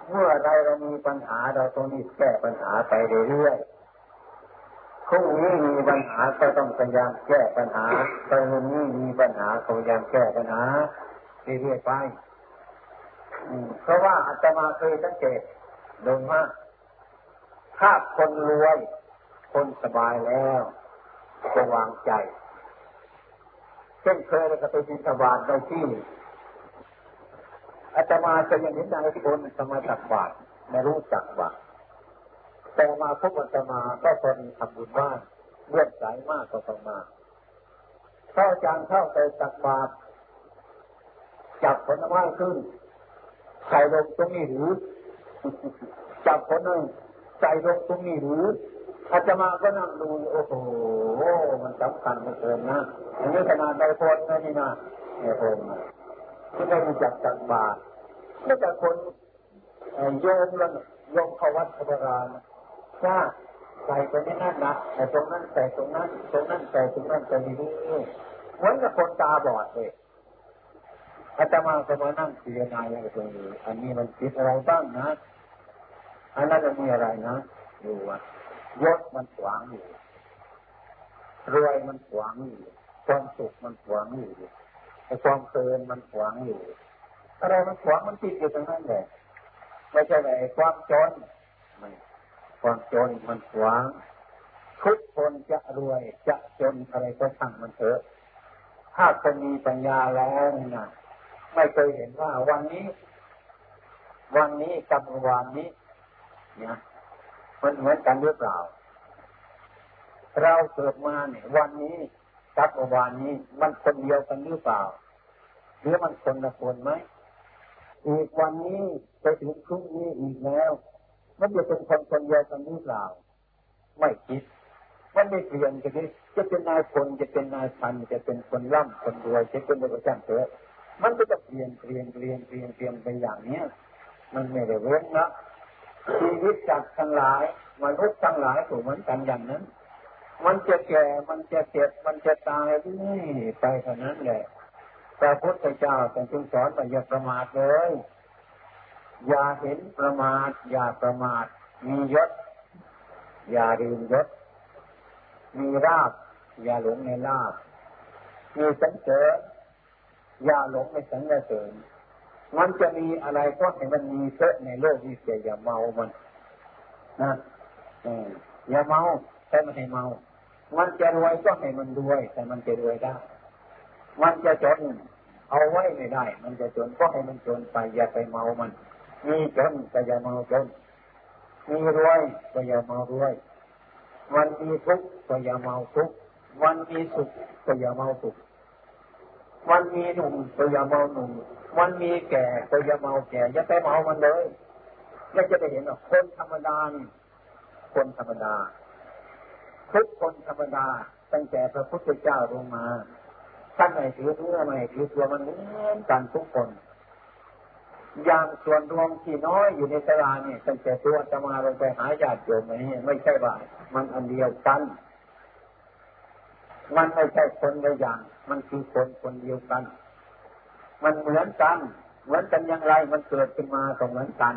เมื่อใดเรามีปัญหาเราต้องนี้แก้ปัญหาไปเรื่อยๆ พรุ่งนี้มีปัญหาก็ต้องพยายามแก้ปัญหาตอนนี้มีปัญหาก็พยายามแก้ปัญหาเรื่อยๆไปเพราะว่าอาตมาเคยสังเกตดูว่าถ้าคนรวย คนสบายแล้วจะวางใจ เช่นเคยเราไปบินสบาทในที่อาตมาจะยังเห็นนายที่คนสมาตักบาทไม่รู้จักบาท แต่มาพบอัตมาก็พอมีทำบุญบ้างเลื่อนสายมากก็ต้องมาเข้าจานเข้าไปตักบาตรจับผลไม้ขึ้น ใส่ลงตรงนี้หรือ จับผลนึงใส่ลงตรงนี้หรืออาจมาก็นั่งดูโอ้โหมันสำคัญเหลือเกินนะอันนี้ขนาดใดคนนะนี่นะไอ้คนที่ได้มีจักจักบาตรไม่แต่คนโยมแล้วโยมเขาวัดพระราน ถ้าใส่ไปไม่นั่นนะแต่ตรงนั้นใส่ตรงนั้น ตรงนั้นใส่ตรงนั้นใส่ดีนี่เหมือนกับคนตาบอดเลยอาตมาก็มานั่งพิจารณาอย่างตรงนี้ อันนี้มันคิดอะไรบ้างนะอันนั้นจะมีอะไรนะดูว่ายศมันขวางอยู่รวยมันขวางอยู่ความสุขมันขวางอยู่ความเพลินมันขวางอยู่อะไรมันขวางมันติดอยู่ตรงนั้นแหละไม่ใช่ไอ้ความจนไม่ ความจนมันขวางทุกคนจะรวยจะจนอะไรก็ช่างมันเถอะ ถ้าคนมีปัญญาแล้วนะไม่เคยเห็นว่าวันนี้ วันนี้กับวันนี้เนี่ยมันเหมือนกันหรือเปล่า เราเกิดมาเนี่ยวันนี้กับวันนี้มันคนเดียวกันหรือเปล่า หรือมันคนละคนไหมอีกวันนี้ไปถึงพรุ่งนี้อีกแล้ว มันจะเป็นคนคนเดียวกันหรือเปล่า ไม่คิดมันไม่เปลี่ยนกันจะเป็นนายคนจะเป็นนายพันจะเป็นคนร่ำคนรวยจะเป็นอะไรก็างเถอะมันก็จะเปลี่ยนเปลี่ยนเปลี่ยนเปลี่ยนเปลี่ยนไปอย่างเนี้ยมันไม่ได้เว้นนะชีวิตจากทั้งหลายมนุษย์ทั้งหลายถูกเหมือนกันอย่างนั้น มันจะแก่ มันจะเจ็บ มันจะตายนี่ไปเท่านั้นแหละพระพุทธเจ้าจึงสอนว่าอย่าประมาทเลย อย่าเห็นประมาท อย่าประมาท มียศ อย่าลืมยศ มีราบ อย่าหลงในลาบ มีสังเสริญอย่าหลงในสังเสริญมันจะมีอะไรก็ให้มันมีเสอะในโลกนี้เสียอย่าเมามันนะอย่าเมาแต่ไม่ให้เมา มันจะรวยก็ให้มันรวย แต่มันจะรวยได้ มันจะจนเอาไว้ไม่ได้ มันจะจนก็ให้มันจนไปอย่าไปเมามัน มีจนก็อย่าเมาจนมีรวยก็อย่าเมารวย วันมีทุกข์ก็อย่าเมาทุกข์วันมีสุขก็อย่าเมาสุขวันมีหนุ่มก็อย่าเมาหนุ่มมันมีแก่ก็อย่าเมาแก่อย่าไปเมามันเลยแล้วจะได้เห็นว่าคนธรรมดาคนธรรมดาทุกคนธรรมดาตั้งแต่พระพุทธเจ้าลงมาท่านไหนถือเนื้อไม่ถือตัวมันเหมือนกันทุกคน อย่างส่วนรวมที่น้อยอยู่ในตารางนี่ตั้งแต่ตัวจะมาลงไปหาญาติโยมนี่ไม่ใช่ว่ามันอันเดียวกัน มันไม่ใช่คนละอย่าง มันคือคนคนเดียวกัน มันเหมือนกัน เหมือนกันอย่างไรมันเกิดขึ้นมาก็เหมือนกัน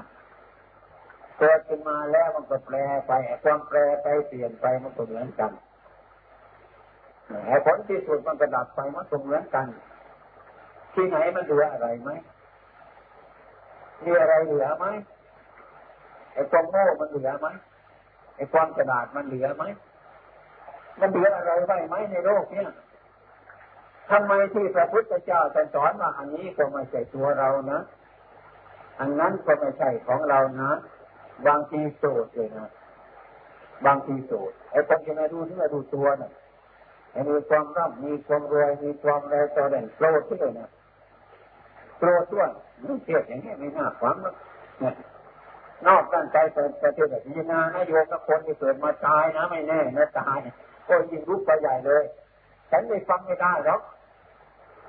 เกิดขึ้นมาแล้วมันก็แปรไปความแปรไปเปลี่ยนไปมันก็เหมือนกันผลที่สุดมันกระดับไปมันก็เหมือนกัน ที่ไหนมันเหลืออะไรไหม มีอะไรเหลือไหมไอ้ความโง่มันเหลือไหมไอ้ความกระดาษมันเหลือไหมมันเหลืออะไรไว้ไหมในโลกเนี้ยทำไมที่พระพุทธเจ้าสอนว่าอันนี้ก็ไม่ใช่ตัวเรานะ อันนั้นก็ไม่ใช่ของเรานะบางทีโสดเลยนะบางทีโสดไอ้คนที่มาดูที่มาดูตัวนะ่ะมีความร่ำมีความรวยมีความอะไรต่อเด่นโกรธที่เลยนะ โกรธด้วยมันเทียบอย่างนี้ไม่น่าฟังนะเนี่ยนอกตั้งใจเป็นประเทศแบบนี้นะนายโยกับคนที่เกิดมาตายนะไม่แน่นะตายก็ยิ่งรุกไปใหญ่เลย ฉันไม่ฟังไม่ได้หรอก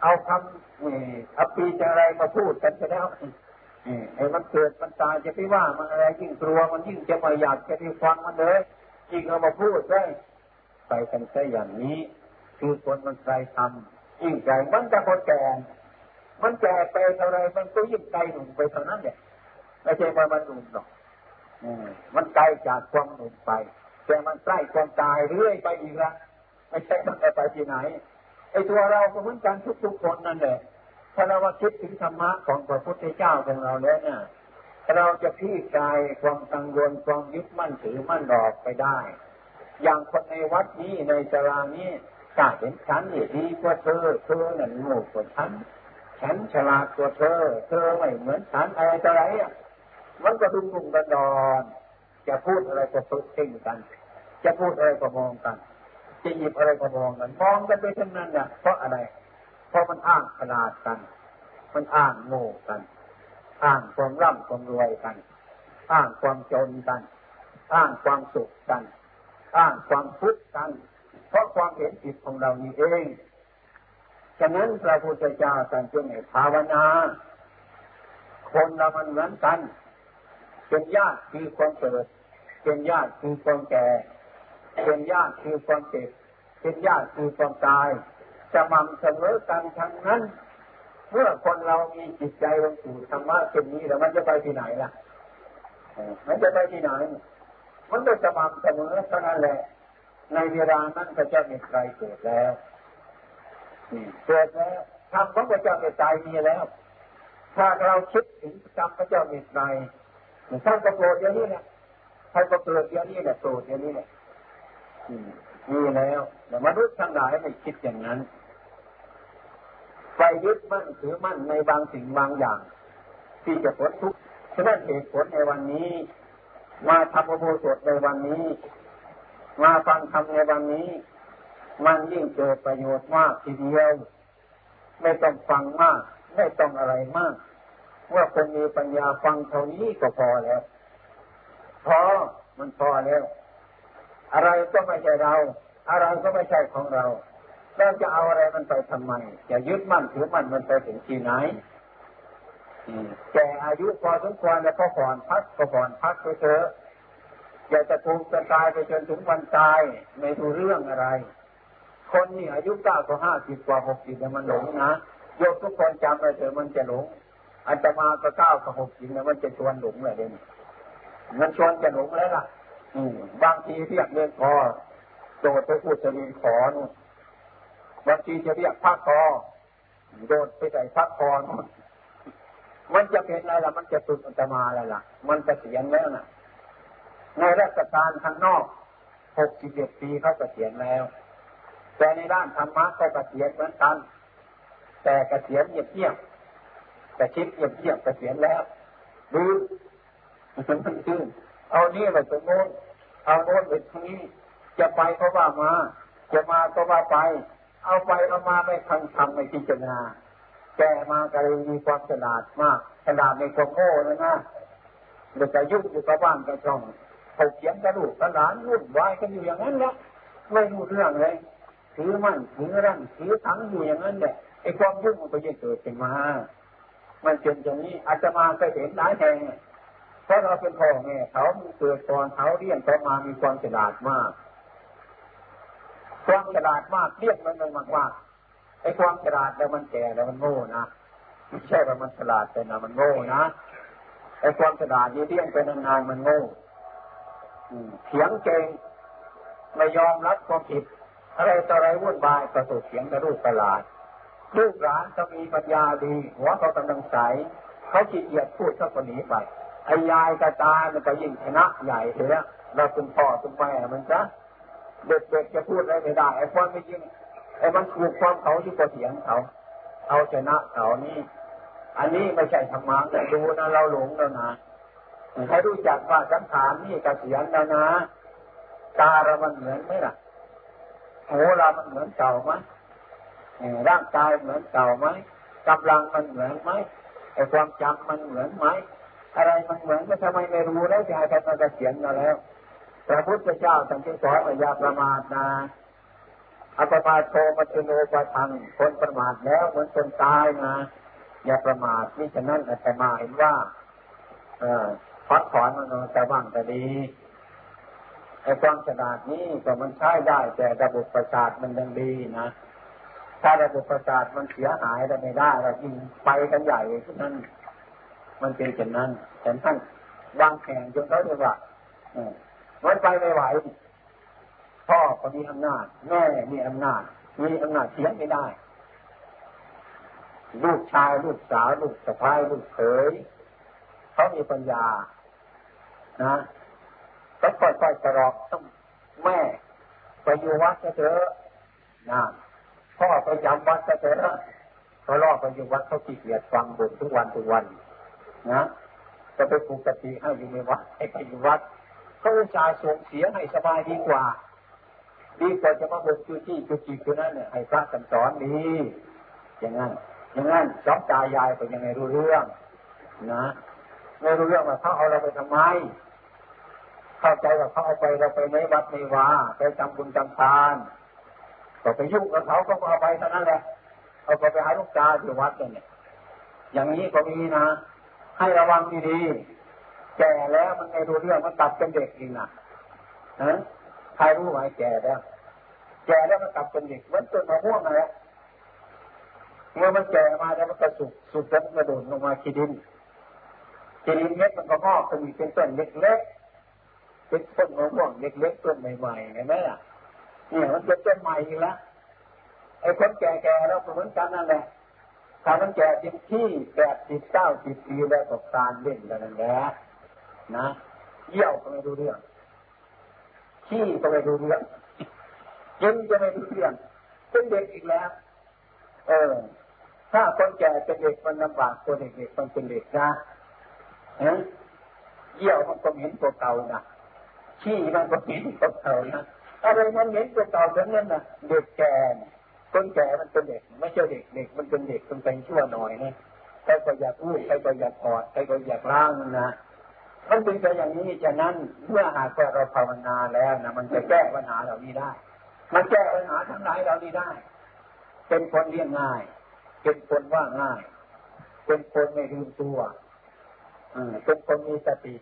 เอาคำนี่อปีจะอะไรมาพูดกันไปแล้วไอ้มันเกิดมันตายจะไปว่ามันอะไรยิ่งกลัวมันยิ่งจะมาอยากจะไปฟังมันเลยยิ่งเอามาพูดได้ไปกันแค่อย่างนี้ คือคนมันใจทำยิ่งใจมันจะคนแก่ มันแก่ไปเท่าไรมันก็ยิ่งใจหนุ่มไปเท่านั้นเนี่ยไม่ใช่ว่ามันหนุ่มหรอกมันไกลจากความหนุ่มไป แต่มันใกล้ความตายเรื่อยไปอีกละไม่ใช่มันจะไปที่ไหนไอ้ตัวเราก็เหมือนกันทุกๆคนนั่นแหละถ้าเราว่าคิดถึงธรรมะของพระพุทธเจ้าของเราแล้วเนี่ยเราจะพี่กายความกังวลความยึดมั่นถือมั่นหลอกไปได้ อย่างคนในวัดนี้ในตารานี้กาเห็นฉันนี่ดีกว่าเธอเธอนั่นโง่กว่าฉัน ฉันฉลาดกว่าเธอ เธอไม่เหมือนฉันอะไรต่ออะไรอะมันก็ดุมดุมดอนดอน จะพูดอะไรก็ตุกเท่งกัน จะพูดอะไรก็มองกัน จะหยิบอะไรก็มองกัน มองกันไปทั้งนั้นเนี่ยเพราะอะไร เพราะมันอ้างขนาดกัน มันอ้างโง่กัน อ้างความร่ำความรวยกัน อ้างความจนกัน อ้างความสุขกัน อ้างความทุกข์กัน เพราะความเห็นผิดของเรานี่เอง ฉะนั้นพระพุทธเจ้าสั่งจึงให้ภาวนา คนเรามันเหมือนกัน เป็นญาติคือความเกิด เป็นญาติคือความแก่ เป็นญาติคือความเจ็บ เป็นญาติคือความตายจะมั่งเสมอกันทั้งนั้น เมื่อคนเรามีจิตใจลงสู่ธรรมะเช่นนี้แล้วมันจะไปที่ไหนล่ะ มันจะไปที่ไหน มันจะสม่ำเสมอเท่านั้นแหละ ในเวลานั้นพระเจ้ามีใครเกิดแล้ว เกิดแล้วทำของพระเจ้ามีใจมีแล้ว ถ้าเราคิดถึงกรรมพระเจ้ามีใจท่านก็โกรธอย่างนี้แหละท่านก็เกิดอย่างนี้แหละโกรธอย่างนี้แหละมีแล้วแต่มนุษย์ทั้งหลายไม่คิดอย่างนั้น ไปยึดมั่นถือมั่นในบางสิ่งบางอย่าง ที่จะผลทุกข์ฉะนั้นเหตุผลในวันนี้ มาทำอุโบสถในวันนี้ มาฟังธรรมในวันนี้ มันยิ่งเกิดประโยชน์มากทีเดียว ไม่ต้องฟังมาก ไม่ต้องอะไรมาก ว่าคนมีปัญญาฟังเท่านี้ก็พอแล้ว พอมันพอแล้ว อะไรก็ไม่ใช่เรา อะไรก็ไม่ใช่ของเราเราจะเอาอะไรมันไปทำไมจะยึดมั่นถือมั่นมันไปถึงที่ไหนแต่อายุพอสมควรแล้วก็ผ่อนพักก็ผ่อนพักไปเถอะอย่าจะทุกข์จะตายไปจนถึงวันตายไม่รู้เรื่องอะไร คนนี่อายุเก้าก็ห้าสิบกว่าหกสิบมันหลงนะโยกทุกคนจำไปเถอะมันจะหลงอาจจะมาก็เก้ากับหกสิบนะมันจะชวนหลงเลยเด่นมันชวนจะหลงแล้วล่ะ อืบางทีเรียกเรียกคอโดดไปพูดจะมีขอนู่นบางทีจะเรียกพักคอโดดไปใส่พักคอนู่นมันจะเป็นอะไรล่ะ มันจะตุนมันจะมาอะไรล่ะ มันจะเสียงแล้วน่ะในราชการข้างนอกหกสิบเอ็ดปีเขาจะเสียงแล้ว แต่ในด้านธรรมะก็เกษียณเหมือนกัน แต่กระเกษียณเงียบเงียบแต่คิดเงียบเงียบเกษียณแล้วดูมันไม่ชื่นเอานี่ไปตรงโน้นเอาโน้นไปตรงนี้ จะไปก็ว่ามา จะมาก็ว่าไป เอาไปเอามาไม่ทันทำไม่พิจารณาแกมาก็เลยมีความฉลาดมากฉลาดในความโง่เลยนะเด็กจะยุ่งอยู่กับบ้านกับช่องเขาเขียนกระดูกกระหลานรุ่นวายกันอยู่อย่างนั้นแหละไม่รู้เรื่องเลย ถือมั่นถือร่างถือทั้งอยู่อย่างนั้นแหละไอ้ความยุ่งมันก็จะเกิดขึ้นมา มันเป็นอย่างนี้อาจจะมาเคยเห็นหลายแห่งเพราะเราเป็นพ่อแม่เขาเกิดก่อนเขาเรียนเขามามีความฉลาดมากความฉลาดมากเรียกมันมากมากไอ้ความฉลาดแล้วมันแก่แล้วมันโง่นะไม่ใช่ว่ามันฉลาดแต่นะมันโง่นะไอ้ความฉลาดนี่เรียนไปนานๆมันโง่เถียงเก่งไม่ยอมรับความผิด อะไรต่ออะไรวุ่นวายประสบเสียงกระรูปประหลาดลูกหลานจะมีปัญญาดีหัวเขากำลังใสเขาขี้เกียจพูดเขาก็หนีไปไอ้ยายกระตามันก็ยิ่งชนะใหญ่เถอะเราเป็นพ่อเป็นแม่มันจะเด็กๆจะพูดอะไรไม่ได้ไอ้ความไม่จริงไอ้มันถูกความเขาที่กระเถียงเขา เอาชนะเขานี่อันนี้ไม่ใช่ธรรมะแต่ดูนะเราหลงแล้วนะให้รู้จักว่าสังขารนี่กระเสียนแล้วนะตาเรามันเหมือนไหมล่ะ หูเรามันเหมือนเก่าไหมร่างกายเหมือนเก่าไหมกำลังมันเหมือนไหมไอ้ความจำมันเหมือนไหมอะไรมันเหมือนก็ทำไมไม่รู้แล้วจะให้ใครมาเกษียณมาแล้วพระพุทธเจ้าทั้งที่สอนอย่าประมาทนะอัปมาโทมัตโนปะทังคนประมาทแล้วเหมือนคนตายนะอย่าประมาทนี่ฉะนั้นอาตมาเห็นว่าเออพักถอนมันจะว่างแต่ดี ไอ้ความฉลาดนี้ก็มันใช้ได้แต่ระบบประสาทมันยังดีนะถ้าระบบประสาทมันเสียหายแล้วไม่ได้เรายิ่งไปกันใหญ่ฉะนั้นมันเป็นเช่นนั้นแต่ท่านวางแผนจนเขาเรียกว่ามันไปไม่ไหวพ่อก็มีอำนาจแม่มีอำนาจ มีอำนาจเสียไม่ได้ ลูกชายลูกสาวลูกสะพ้ายลูกเขยเขามีปัญญา นะ ก็ค่อยๆจะรอกต้องแม่ไปอยู่วัดเถอะนะพ่อไปจำวัดเถอะเขาล่อไปอยู่วัดเขาขี้เกียจฟังบททุกวันทุกวัน นะจะไปปลูกกติให้อยู่ในวัดให้ไปอยู่วัดเขาอุตส่าห์ส่งเสียให้สบายดีกว่าดีกว่าจะมาบทจุที่จุจีคือนั้นเนี่ยให้พระสสอนดีอย่างนั้นอย่างนั้นสองตายายไปยังไงรู้เรื่อง นะไม่รู้เรื่องว่าเขาเอาเราไปทำไม เข้าใจว่าเขาเอาไปเราไปในวัดในวาไปจำบุญจำทานก็ไปยุ่งกับเขาก็เอาไปเท่านั้นแหละเอาไปไปหาลูกตาที่วัดเนี่ยอย่างนี้ก็มีนะ ให้ระวังดีๆแก่แล้วมันไม่รู้เรื่องมันตัดเป็นเด็กอีกนะนะใครรู้ไหมแก่แล้วแก่แล้วมันตัดเป็นเด็กมันต้นมะม่วงอะไรเมื่อมันแก่มาแล้วมันกระสุกสุดแล้วมันกระโดดลงมาขี้ดินทีนี้เม็ดมันก็งอกขึ้นเป็นต้นเล็กๆ เป็นต้นมะม่วงเล็กๆต้นใหม่ๆเห็นไหมล่ะนี่มันเป็นต้นใหม่อีกแล้วไอ้คนแก่ๆเราเหมือนกันนั่นแหละถ้ามันแก่จริงที่แปดสิบเก้าสิบปีแล้วตกับการเล่นกันนั่นแหละนะเยี่ยวก็ไม่รู้เรื่องขี้ก็ไม่รู้เรื่องกินก็ไม่รู้เรื่องเป็นเด็กอีกแล้ว เออ ถ้าคนแก่เป็นเด็กมันลำบากคนเด็กๆมันเป็นเด็กนะเยี่ยวมันก็เห็นตัวเก่านะ ขี้มันก็เห็นตัวเก่านะอะไรมันเห็นตัวเก่าทั้งนั้นนะเด็กแก่คนแก่มันเป็นเด็ก ไม่ใช่เด็กเด็กมันเป็นเด็กมันเป็นชั่วหน่อยนะใครก็อยากพูดใครก็อยากกอดใครก็อยากล้างนะมันเป็นไปอย่างนี้ฉะนั้นเมื่อหากเราภาวนาแล้วนะมันจะแก้ปัญหาเหล่านี้ได้ มันแก้ปัญหาทั้งหลายเหล่านี้ได้ เป็นคนเรียงง่าย เป็นคนว่าง่าย เป็นคนไม่ลืมตัวเป็นคนมีสติ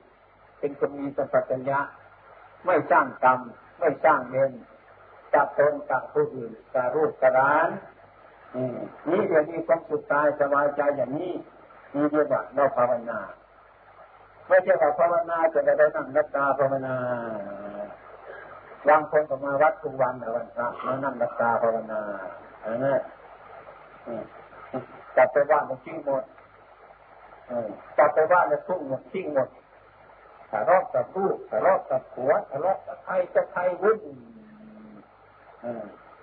เป็นคนมีสัมปชัญญะ ไม่สร้างกรรมไม่สร้างเงินจับตนกับผู้อื่นกับรูปกระรานนี่เดี๋ยวนี้ความสุขกายสบายใจอย่างนี้มีเรียกว่าเราภาวนาไม่ใช่ว่าภาวนาจะได้นั่งนับตาภาวนาบางคนก็มาวัดทุกวันแต่วันพระมานั่งนับตาภาวนาอันนี้จับไปว่ามันทิ้งหมดจับไปว่ามันทุ่งหมดทิ้งหมดะเลาะกับลูกทะเลาะกับผัวทะเลาะกับใครจะใครวุ่น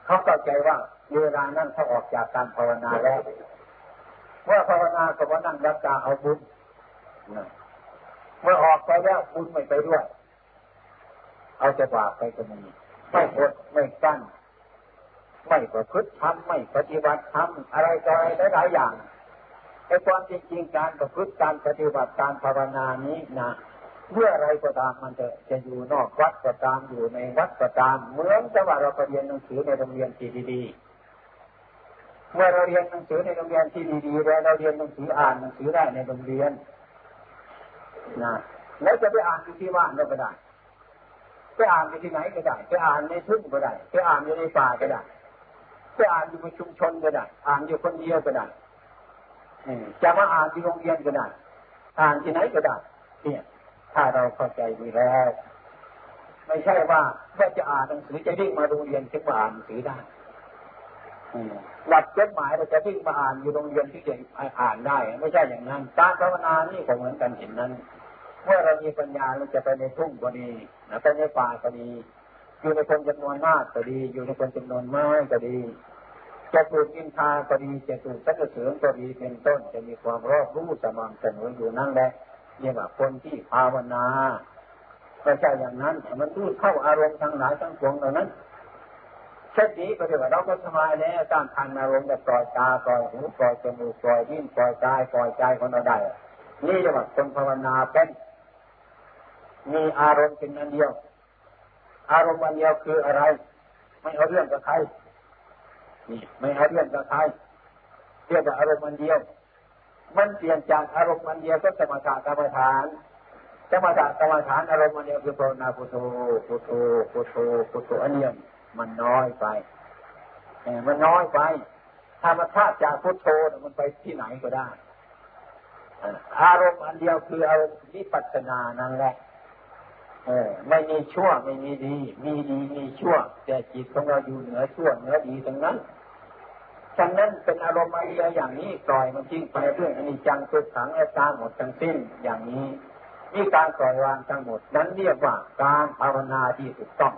เขาเข้าใจว่าเวลานั้นเขาออกจากการภาวนาแล้วเมื่อภาวนาก็ว่านั่งรับตาเอาบุญเมื่อออกไปแล้วบุญไม่ไปด้วย เอาจะบาปไปก็มีไม่อดไม่กั้นไม่ประพฤติทำไม่ปฏิบัติทำอะไรต่ออะไรหลายอย่างไอ้ความจริงๆการประพฤติการปฏิบัติการภาวนานี้นะ เมื่ออะไรก็ตามมันจะจะอยู่นอกวัดก็ตามอยู่ในวัดก็ตามเหมือนกับว่าเราไปเรียนหนังสือในโรงเรียนที่ดีๆเมื่อเราเรียนหนังสือในโรงเรียนที่ดีๆแล้วเราเรียนหนังสืออ่านหนังสือได้ในโรงเรียนนะแล้วจะไปอ่านที่ที่านก็ได้ไปอ่านที่ไหนก็ได้ไปอ่านในทุ่งก็ได้ไปอ่านอยู่ในป่าก็ได้ไปอ่านอยู่ในชุมชนก็ได้อ่านอยู่คนเดียวก็ได้จะมาอ่านที่โรงเรียนก็ได้อ่านที่ไหนก็ได้เนี่ย ถ้าเราเข้าใจดีแล้ว ไม่ใช่ว่าเมื่อจะอ่านหนังสือจะวิ่งมาโรงเรียนถึงมาอ่านหนังสือได้หลับจดหมายเราจะวิ่งมาอ่านอยู่โรงเรียนที่จะอ่านได้ ไม่ใช่อย่างนั้นการภาวนานี่ก็เหมือนกันเห็นนั้นเมื่อเรามีปัญญาเราจะไปในทุ่งก็ดีนะไปในป่าก็ดี อยู่ในคนจำนวนมากก็ดี อยู่ในคนจำนวนมากก็ดีจะปลูกอินทาก็ดีจะปลูกสักเสริมก็ดีเป็นต้นจะมีความรอบรู้สม่ำเสมออยู่นั่นแหละ เรียกว่าคนที่ภาวนาไม่ใช่อย่างนั้นมันรู้เข้าอารมณ์ทั้งหลายทั้งปวงเหล่านั้นเช่นนี้ก็เรียกว่าเราก็สบายแล้วตามทางอารมณ์แบบปล่อยตาปล่อยหูปล่อยจมูกปล่อยยิ้มปล่อยกายปล่อยใจของเราได้ นี่เรียกว่าคนภาวนาเป็นมีอารมณ์เป็นอันเดียว อารมณ์อันเดียวคืออะไร ไม่เอาเรื่องกับใครนี่ไม่เอาเรื่องกับใครเรียกว่าอารมณ์อันเดียว มันเปลี่ยนจากอารมณ์มันเดียวก็สมถะกรรมฐานสมถะกรรมฐานอารมณ์มันเดียวคือภาวนาพุทโธพุทโธพุทโธพุทโธอันนี้มันน้อยไปมันน้อยไป ถ้ามันพลาดจากพุทโธมันไปที่ไหนก็ได้ อารมณ์อันเดียวคืออารมณ์วิปัสสนานั่นแหละเออไม่มีชั่วไม่มีดี มีดีมีชั่ว แต่จิตของเราอยู่เหนือชั่วเหนือดีทั้งนั้น ฉะนั้นเป็นอารมณ์อะไรอย่างนี้ปล่อยมันทิ้งไปเรื่องอนนี้จังตุกขังและตาหมดทั้งสิ้นอย่างนี้นี่การปล่อยวางทั้งหมดนั้นเรียกว่าการภาวนาที่ถูกต้อง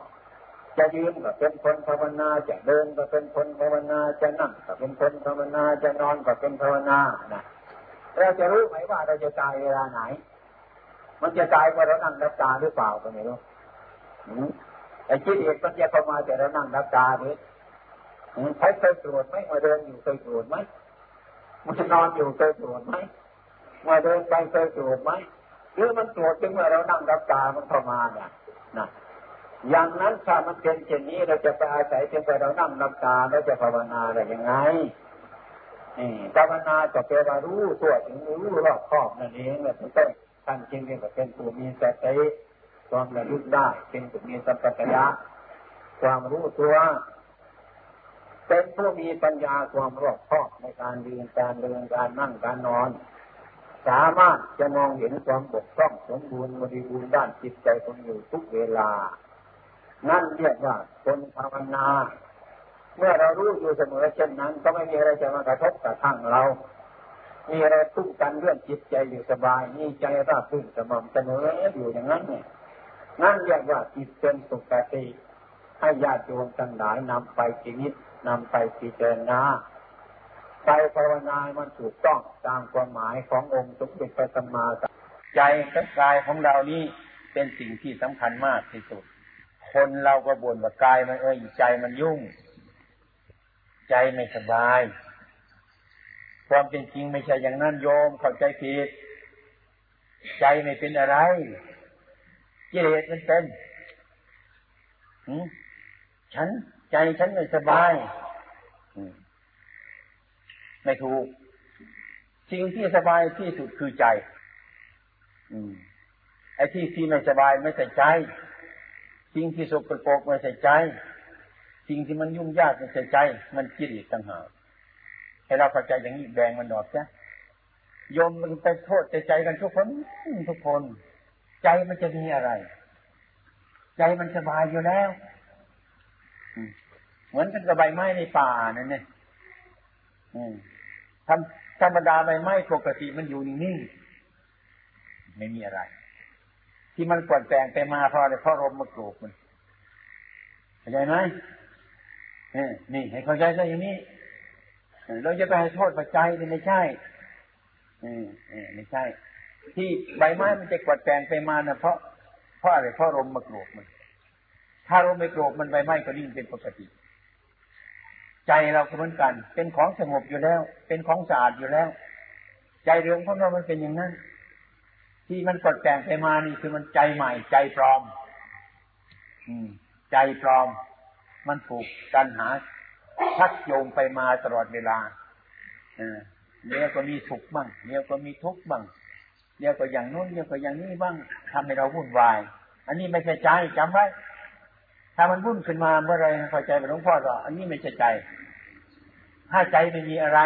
จะยืนก็เป็นคนภาวนาจะเดินก็เป็นคนภาวนาจะนั่งก็เป็นคนภาวนาจะนอนก็เป็นภาวนานะเราจะรู้ไหมว่าเราจะตายเวลาไหน มันจะตายเมื่อเรานั่งรับตาหรือเปล่าก็ไม่รู้ไอ้คิดเอกมันจะเข้ามาจะเรานั่งรับตาหรือ ใครเคยตรวจไหมมาเดินอยู่เคยตรวจไหมมันนอนอยู่เคยตรวจไหมมาเดินไปเคยตรวจไหมหรือมันตรวจจึงเมื่อเรานั่งรับตามันเข้ามาเนี่ยนะอย่างนั้นถ้ามันเป็นเช่นนี้เราจะไปอาศัยเพียงแต่เรานั่งรับตาแล้วจะภาวนาได้ยังไงนี่ภาวนาจะเป็นรู้ตัวถึงรู้รอบครอบนั่นเองเนี่ยต้องท่านจริงๆก็เป็นตัวมีสติความระลึกได้เป็นตัวมีสัมปชัญญะความรู้ตัว เป็นผู้มีปัญญาความรอบคอบในการเรียนการเดินการนั่งการนอน สามารถจะมองเห็นความบกพร่องสมบูรณ์บริบูรณ์ด้านจิตใจคนอยู่ทุกเวลา นั่นเรียกว่าคนภาวนา เมื่อเรารู้อยู่เสมอเช่นนั้น ก็ไม่มีอะไรจะมากระทบกระทั่งเรา มีอะไรทุกกันเรื่องจิตใจอยู่สบาย มีใจราบรื่นสม่ำเสมออยู่อย่างนั้นเนี่ยนั่นเรียกว่าจิตเป็นสุขติให้ญาติโยมทั้งหลายนำไปชีวิต นำไปพิจารณาใจภาวนามันถูกต้องตามความหมายขององค์สมเด็จพระสัมมาสัมพุทธใจกับกายของเรานี้เป็นสิ่งที่สำคัญมากที่สุด คนเราก็บ่นว่ากายมันเอ้ยใจมันยุ่ง ใจไม่สบาย ความเป็นจริงไม่ใช่อย่างนั้นโยมเข้าใจผิด ใจไม่เป็นอะไรกิเลสมันเป็นฉัน ใจฉันไม่สบายไม่ถูกสิ่งที่สบายที่สุดคือใจอืมไอ้ที่ที่ไม่สบายไม่ใส่ใจ สิ่งที่สกปรกไม่ใส่ใจ สิ่งที่มันยุ่งยากไม่ใส่ใจ มันกิเลสต่างหากให้เราเข้าใจอย่างนี้แบ่งมันออกจ้ะโยมมันไปโทษใจใจกันทุกคนทุกคน ใจมันจะมีอะไร ใจมันสบายอยู่แล้ว เหมือนกันกับใบไม้ในป่านั่นเนี่ยธรรมธรรมดาใบไม้ปกติมันอยู่นิ่งๆไม่มีอะไร ที่มันปลดแปลงไปมาเพราะอะไรเพราะลมมาโกรกมันเข้าใจไหมนี่ให้เข้าใจซะอย่างนี้เราจะไปให้โทษปัจจัยไม่ใช่ไม่ใช่ ที่ใบไม้มันจะกดแปลงไปมานะเพราะเพราะอะไรเพราะลมมาโกรกมัน ถ้าลมไม่โกรกมันใบไม้ก็นิ่งเป็นปกติ ใจเราก็เหมือนกัน เป็นของสงบอยู่แล้ว เป็นของสะอาดอยู่แล้ว ใจเรื่องของเรามันเป็นอย่างนั้น ที่มันกดแต่งไปมานี่คือมันใจใหม่ ใจปลอม อืม ใจปลอม มันถูกกันหาชักโยงไปมาตลอดเวลาเออเดี๋ยวก็มีสุขบ้างเดี๋ยวก็มีทุกข์บ้างเดี๋ยวก็อย่างนู้นเดี๋ยวก็อย่างนี้บ้างทำให้เราวุ่นวาย อันนี้ไม่ใช่ใจจำไว้ ถ้ามันวุ่นขึ้นมาเมื่อไรพอใจไปหลวงพ่อก็อันนี้ไม่ใช่ใจ ถ้าใจไม่มีอะไร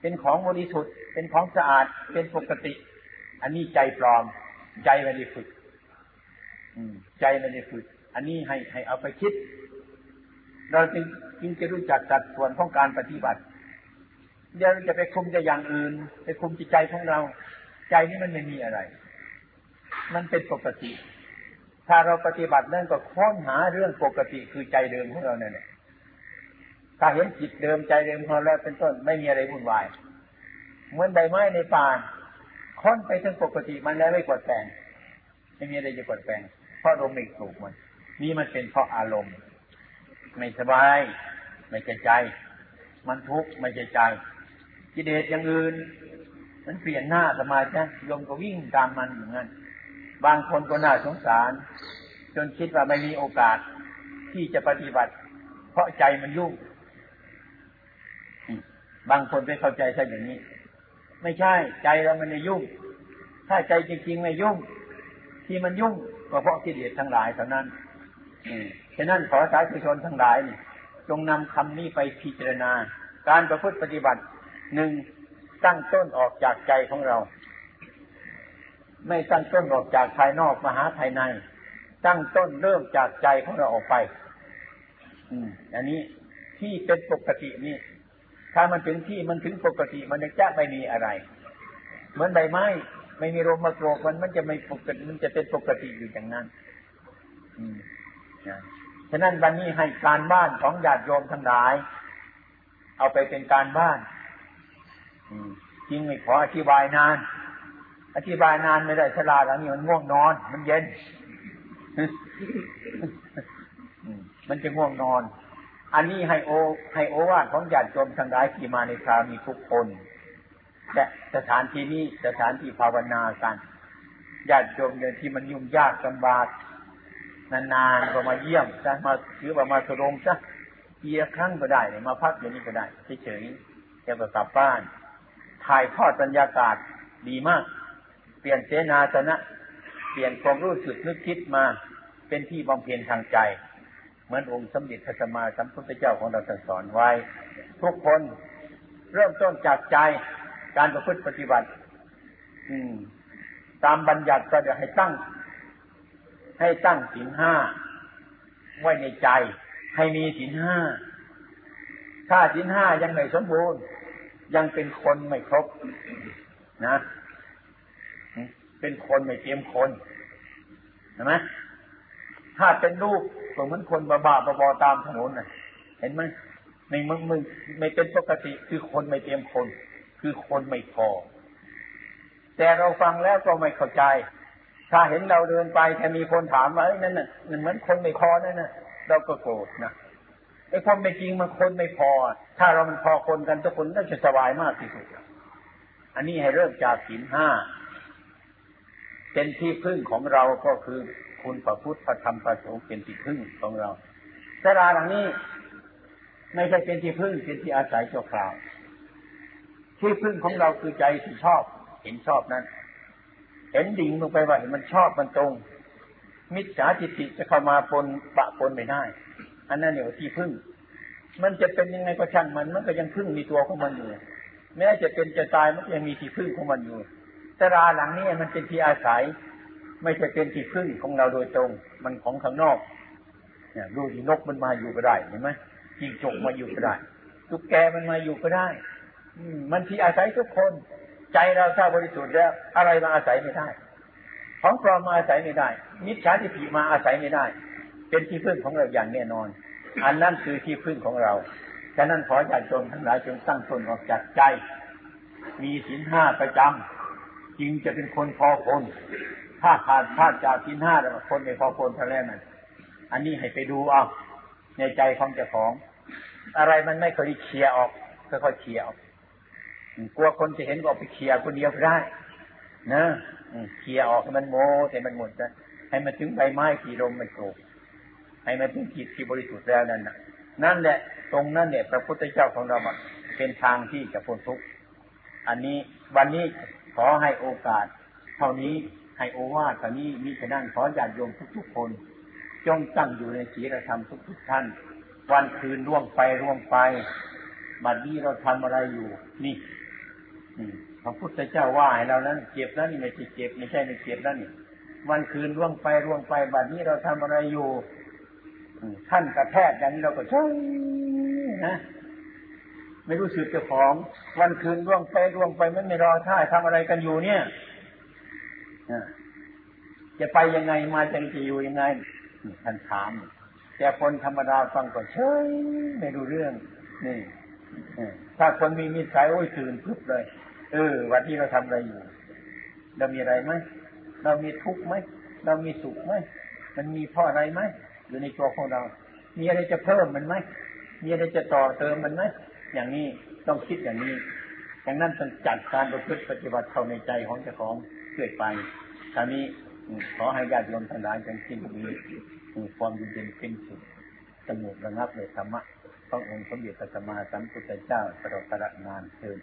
เป็นของบริสุทธิ์ เป็นของสะอาด เป็นปกติ อันนี้ใจปลอม ใจไม่ได้ฝึกใจไม่ได้ฝึก อันนี้ให้ให้เอาไปคิด เราจึงจึงจะรู้จักจัดส่วนของการปฏิบัติเดี๋ยวจะไปคุมจะอย่างอื่น ไปคุมจิตใจของเรา ใจนี้มันไม่มีอะไร มันเป็นปกติ ถ้าเราปฏิบัตินั่นก็ค้นหาเรื่องปกติคือใจเดิมของเราเนี่ยถ้าเห็นจิตเดิมใจเดิมของเราแล้วเป็นต้นไม่มีอะไรวุ่นวาย เหมือนใบไม้ในป่าค้นไปถึงปกติมันแล้วไม่กดแปลงไม่มีอะไรจะกดแปลงเพราะลมไม่ถูกมันนี่มันเป็นเพราะอารมณ์ ไม่สบาย ไม่ใจใจ มันทุกข์ไม่ใจใจกิเลสอย่างอื่น มันเปลี่ยนหน้าสมาธิโยมก็วิ่งตามมันอย่างนั้น บางคนก็น่าสงสาร จนคิดว่าไม่มีโอกาสที่จะปฏิบัติ เพราะใจมันยุ่งบางคนไปเข้าใจใช่อย่างนี้ ไม่ใช่ ใจเรามันไม่ยุ่ง ถ้าใจจริงๆไม่ยุ่ง ที่มันยุ่งก็เพราะกิเลสทั้งหลายเท่านั้นฉะนั้นขอสาธุชนทั้งหลายจงนำคำนี้ไปพิจารณา การประพฤติปฏิบัติหนึ่งตั้งต้นออกจากใจของเรา ไม่ตั้งต้นออกจากภายนอกมาหาภายใน ตั้งต้นเริ่มจากใจของเราออกไป อืม อันนี้ที่เป็นปกตินี่ ถ้ามันถึงที่มันถึงปกติมันจะไม่มีอะไร เหมือนใบไม้ ไม่มีลมมาโกรกมันมันจะไม่ปกติมันจะเป็นปกติอยู่อย่างนั้น อืมฉะนั้นวันนี้ให้การบ้านของญาติโยมทั้งหลาย เอาไปเป็นการบ้านจริงไม่ขออธิบายนาน อธิบายนานไม่ได้ฉลาแล้วนี่มันง่วงนอน มันเย็น มันจะง่วงนอน อันนี้ให้โอให้โอวาทของญาติโยมทั้งหลายที่มาในครามีทุกคนและสถานที่นี้สถานที่ภาวนากันญาติโยมเดินที่มันยุ่งยากลำบากนานๆก็มาเยี่ยมจะมาหรือว่ามาสรงซะเกียครั้งก็ได้มาพักอย่างนี้ก็ได้เฉยๆจะกลับบ้าน ถ่ายทอดบรรยากาศดีมาก เปลี่ยนเสนาสนะ เปลี่ยนความรู้สึกนึกคิดมาเป็นที่บำเพ็ญทางใจ เหมือนองค์สมเด็จพระสัมมาสัมพุทธเจ้าของเราสอนไว้ ทุกคนเริ่มต้นจากใจการประพฤติปฏิบัติ อืม ตามบัญญัติก็จะให้ตั้ง ให้ตั้งศีลห้าไว้ในใจ ให้มีศีลห้าถ้าศีลห้ายังไม่สมบูรณ์ ยังเป็นคนไม่ครบ นะ เป็นคนไม่เตรียมคนเห็นไหมถ้าเป็นลูกก็เหมือนคนบ้าบาบอตามถนนน่ะ เห็นไหมในมึงมึงไม่เป็นปกติคือคนไม่เตรียมคน คือคนไม่พอ แต่เราฟังแล้วก็ไม่เข้าใจ ถ้าเห็นเราเดินไปแค่มีคนถามว่าเอ้นั่นน่ะเหมือนคนไม่พอนั่นน่ะ เราก็โกรธนะไอ้ความเป็นจริงมันคนไม่พอ ถ้าเรามันพอคนกันทุกคนน่าจะสบายมากที่สุดอันนี้ให้เริ่มจากศีลห้า เป็นที่พึ่งของเราก็คือคุณพระพุทธพระธรรมพระสงฆ์เป็นที่พึ่งของเราสราหลังนี้ ไม่ใช่เป็นที่พึ่งเป็นที่อาศัยชั่วคราว ที่พึ่งของเราคือใจที่ชอบ เห็นชอบนั้น เห็นดิ่งลงไปว่าเห็นมันชอบมันตรง มิจฉาทิฏฐิจะเข้ามาปนปะปนไม่ได้อันนั้นเนี่ยที่พึ่ง มันจะเป็นยังไงก็ช่างมัน มันก็ยังพึ่งมีตัวของมันอยู่แม้จะเป็นจะตายมันก็ยังมีที่พึ่งของมันอยู่ สราหลังนี้มันเป็นที่อาศัย ไม่ใช่เป็นที่พึ่งของเราโดยตรง มันของข้างนอกเนี่ยดูที่นกมันมาอยู่ก็ได้เห็นไหมจิงจกมาอยู่ก็ได้ตุ๊กแกมันมาอยู่ก็ได้ อืมันที่อาศัยทุกคน ใจเราถ้าบริสุทธิ์แล้วอะไรมาอาศัยไม่ได้ ของปลอมมาอาศัยไม่ได้ มิจฉาทิฏฐิมาอาศัยไม่ได้ เป็นที่พึ่งของเราอย่างแน่นอน อันนั้นคือที่พึ่งของเราฉะนั้นขอญาติโยมทั้งหลายจงตั้งตนออกจากใจ มีศีลห้าประจำ จึงจะเป็นคนพอคน ถ้าขาดพลาดจากศีลห้าแล้วคนไม่พอคนทะเลนั่นอันนี้ให้ไปดูเอาในใจของเจ้าของ อะไรมันไม่เคยเคลียร์ออกค่อยๆเคลียร์ออกกลัวคนจะเห็นก็ไปเคลียร์คนเดียวก็ได้นะเคลียร์ออกให้มันโมแต่มันหมดนะให้มันถึงใบไม้ที่ลมมันโกรกให้มันถึงจิตที่บริสุทธิ์แล้วนั่นนะนั่นแหละ ตรงนั้นเนี่ยพระพุทธเจ้าของเราเป็นทางที่จะพ้นทุกข์อันนี้วันนี้ อให้โอกาส เท่านี้ให้โอวาทเท่านี้มีฉะนั้นขอญาติโยมทุกๆคน จงตั้งอยู่ในศีลธรรมทุกๆท่าน วันคืนล่วงไปล่วงไปบัดนี้เราทำอะไรอยู่ นี่พระพุทธเจ้าว่าให้เรานั้นเจ็บแล้วนี่ไม่ใช่เจ็บไม่ใช่ไม่เจ็บแล้วนี่วันคืนล่วงไปล่วงไปบัดนี้เราทำอะไรอยู่ท่านกระแทกอย่างนี้เราก็ใช่นะ ไม่รู้สึกเจ้าของ วันคืนล่วงไปล่วงไปมันไม่รอท่าทำอะไรกันอยู่เนี่ยจะไปยังไงมาจังจะอยู่ยังไงท่านถาม แต่คนธรรมดาฟังก็เฉยไม่รู้เรื่อง นี่ถ้าคนมีมิตรสายโอ้ยตื่นพึบเลย เออ วันที่เราทำอะไรอยู่ เรามีอะไรไหมเรามีทุกข์ไหมเรามีสุขไหมมันมีพ่ออะไรไหมอยู่ในตัวของเรา มีอะไรจะเพิ่มมันไหมมีอะไรจะต่อเติมมันไหม อย่างนี้ต้องคิดอย่างนี้ดังนั้นต้องจัดการประพฤติปฏิบัติเข้าในใจของเจ้าของเกิดไปทานี้ขอให้ญาติโยมทั้งหลายจงคิดมีความเย็นเป็นสุขสงบระงับเลยธรรมะต้ององค์สมเด็จพระสัมมาสัมพุทธเจ้าตลอดกาลนานเทิด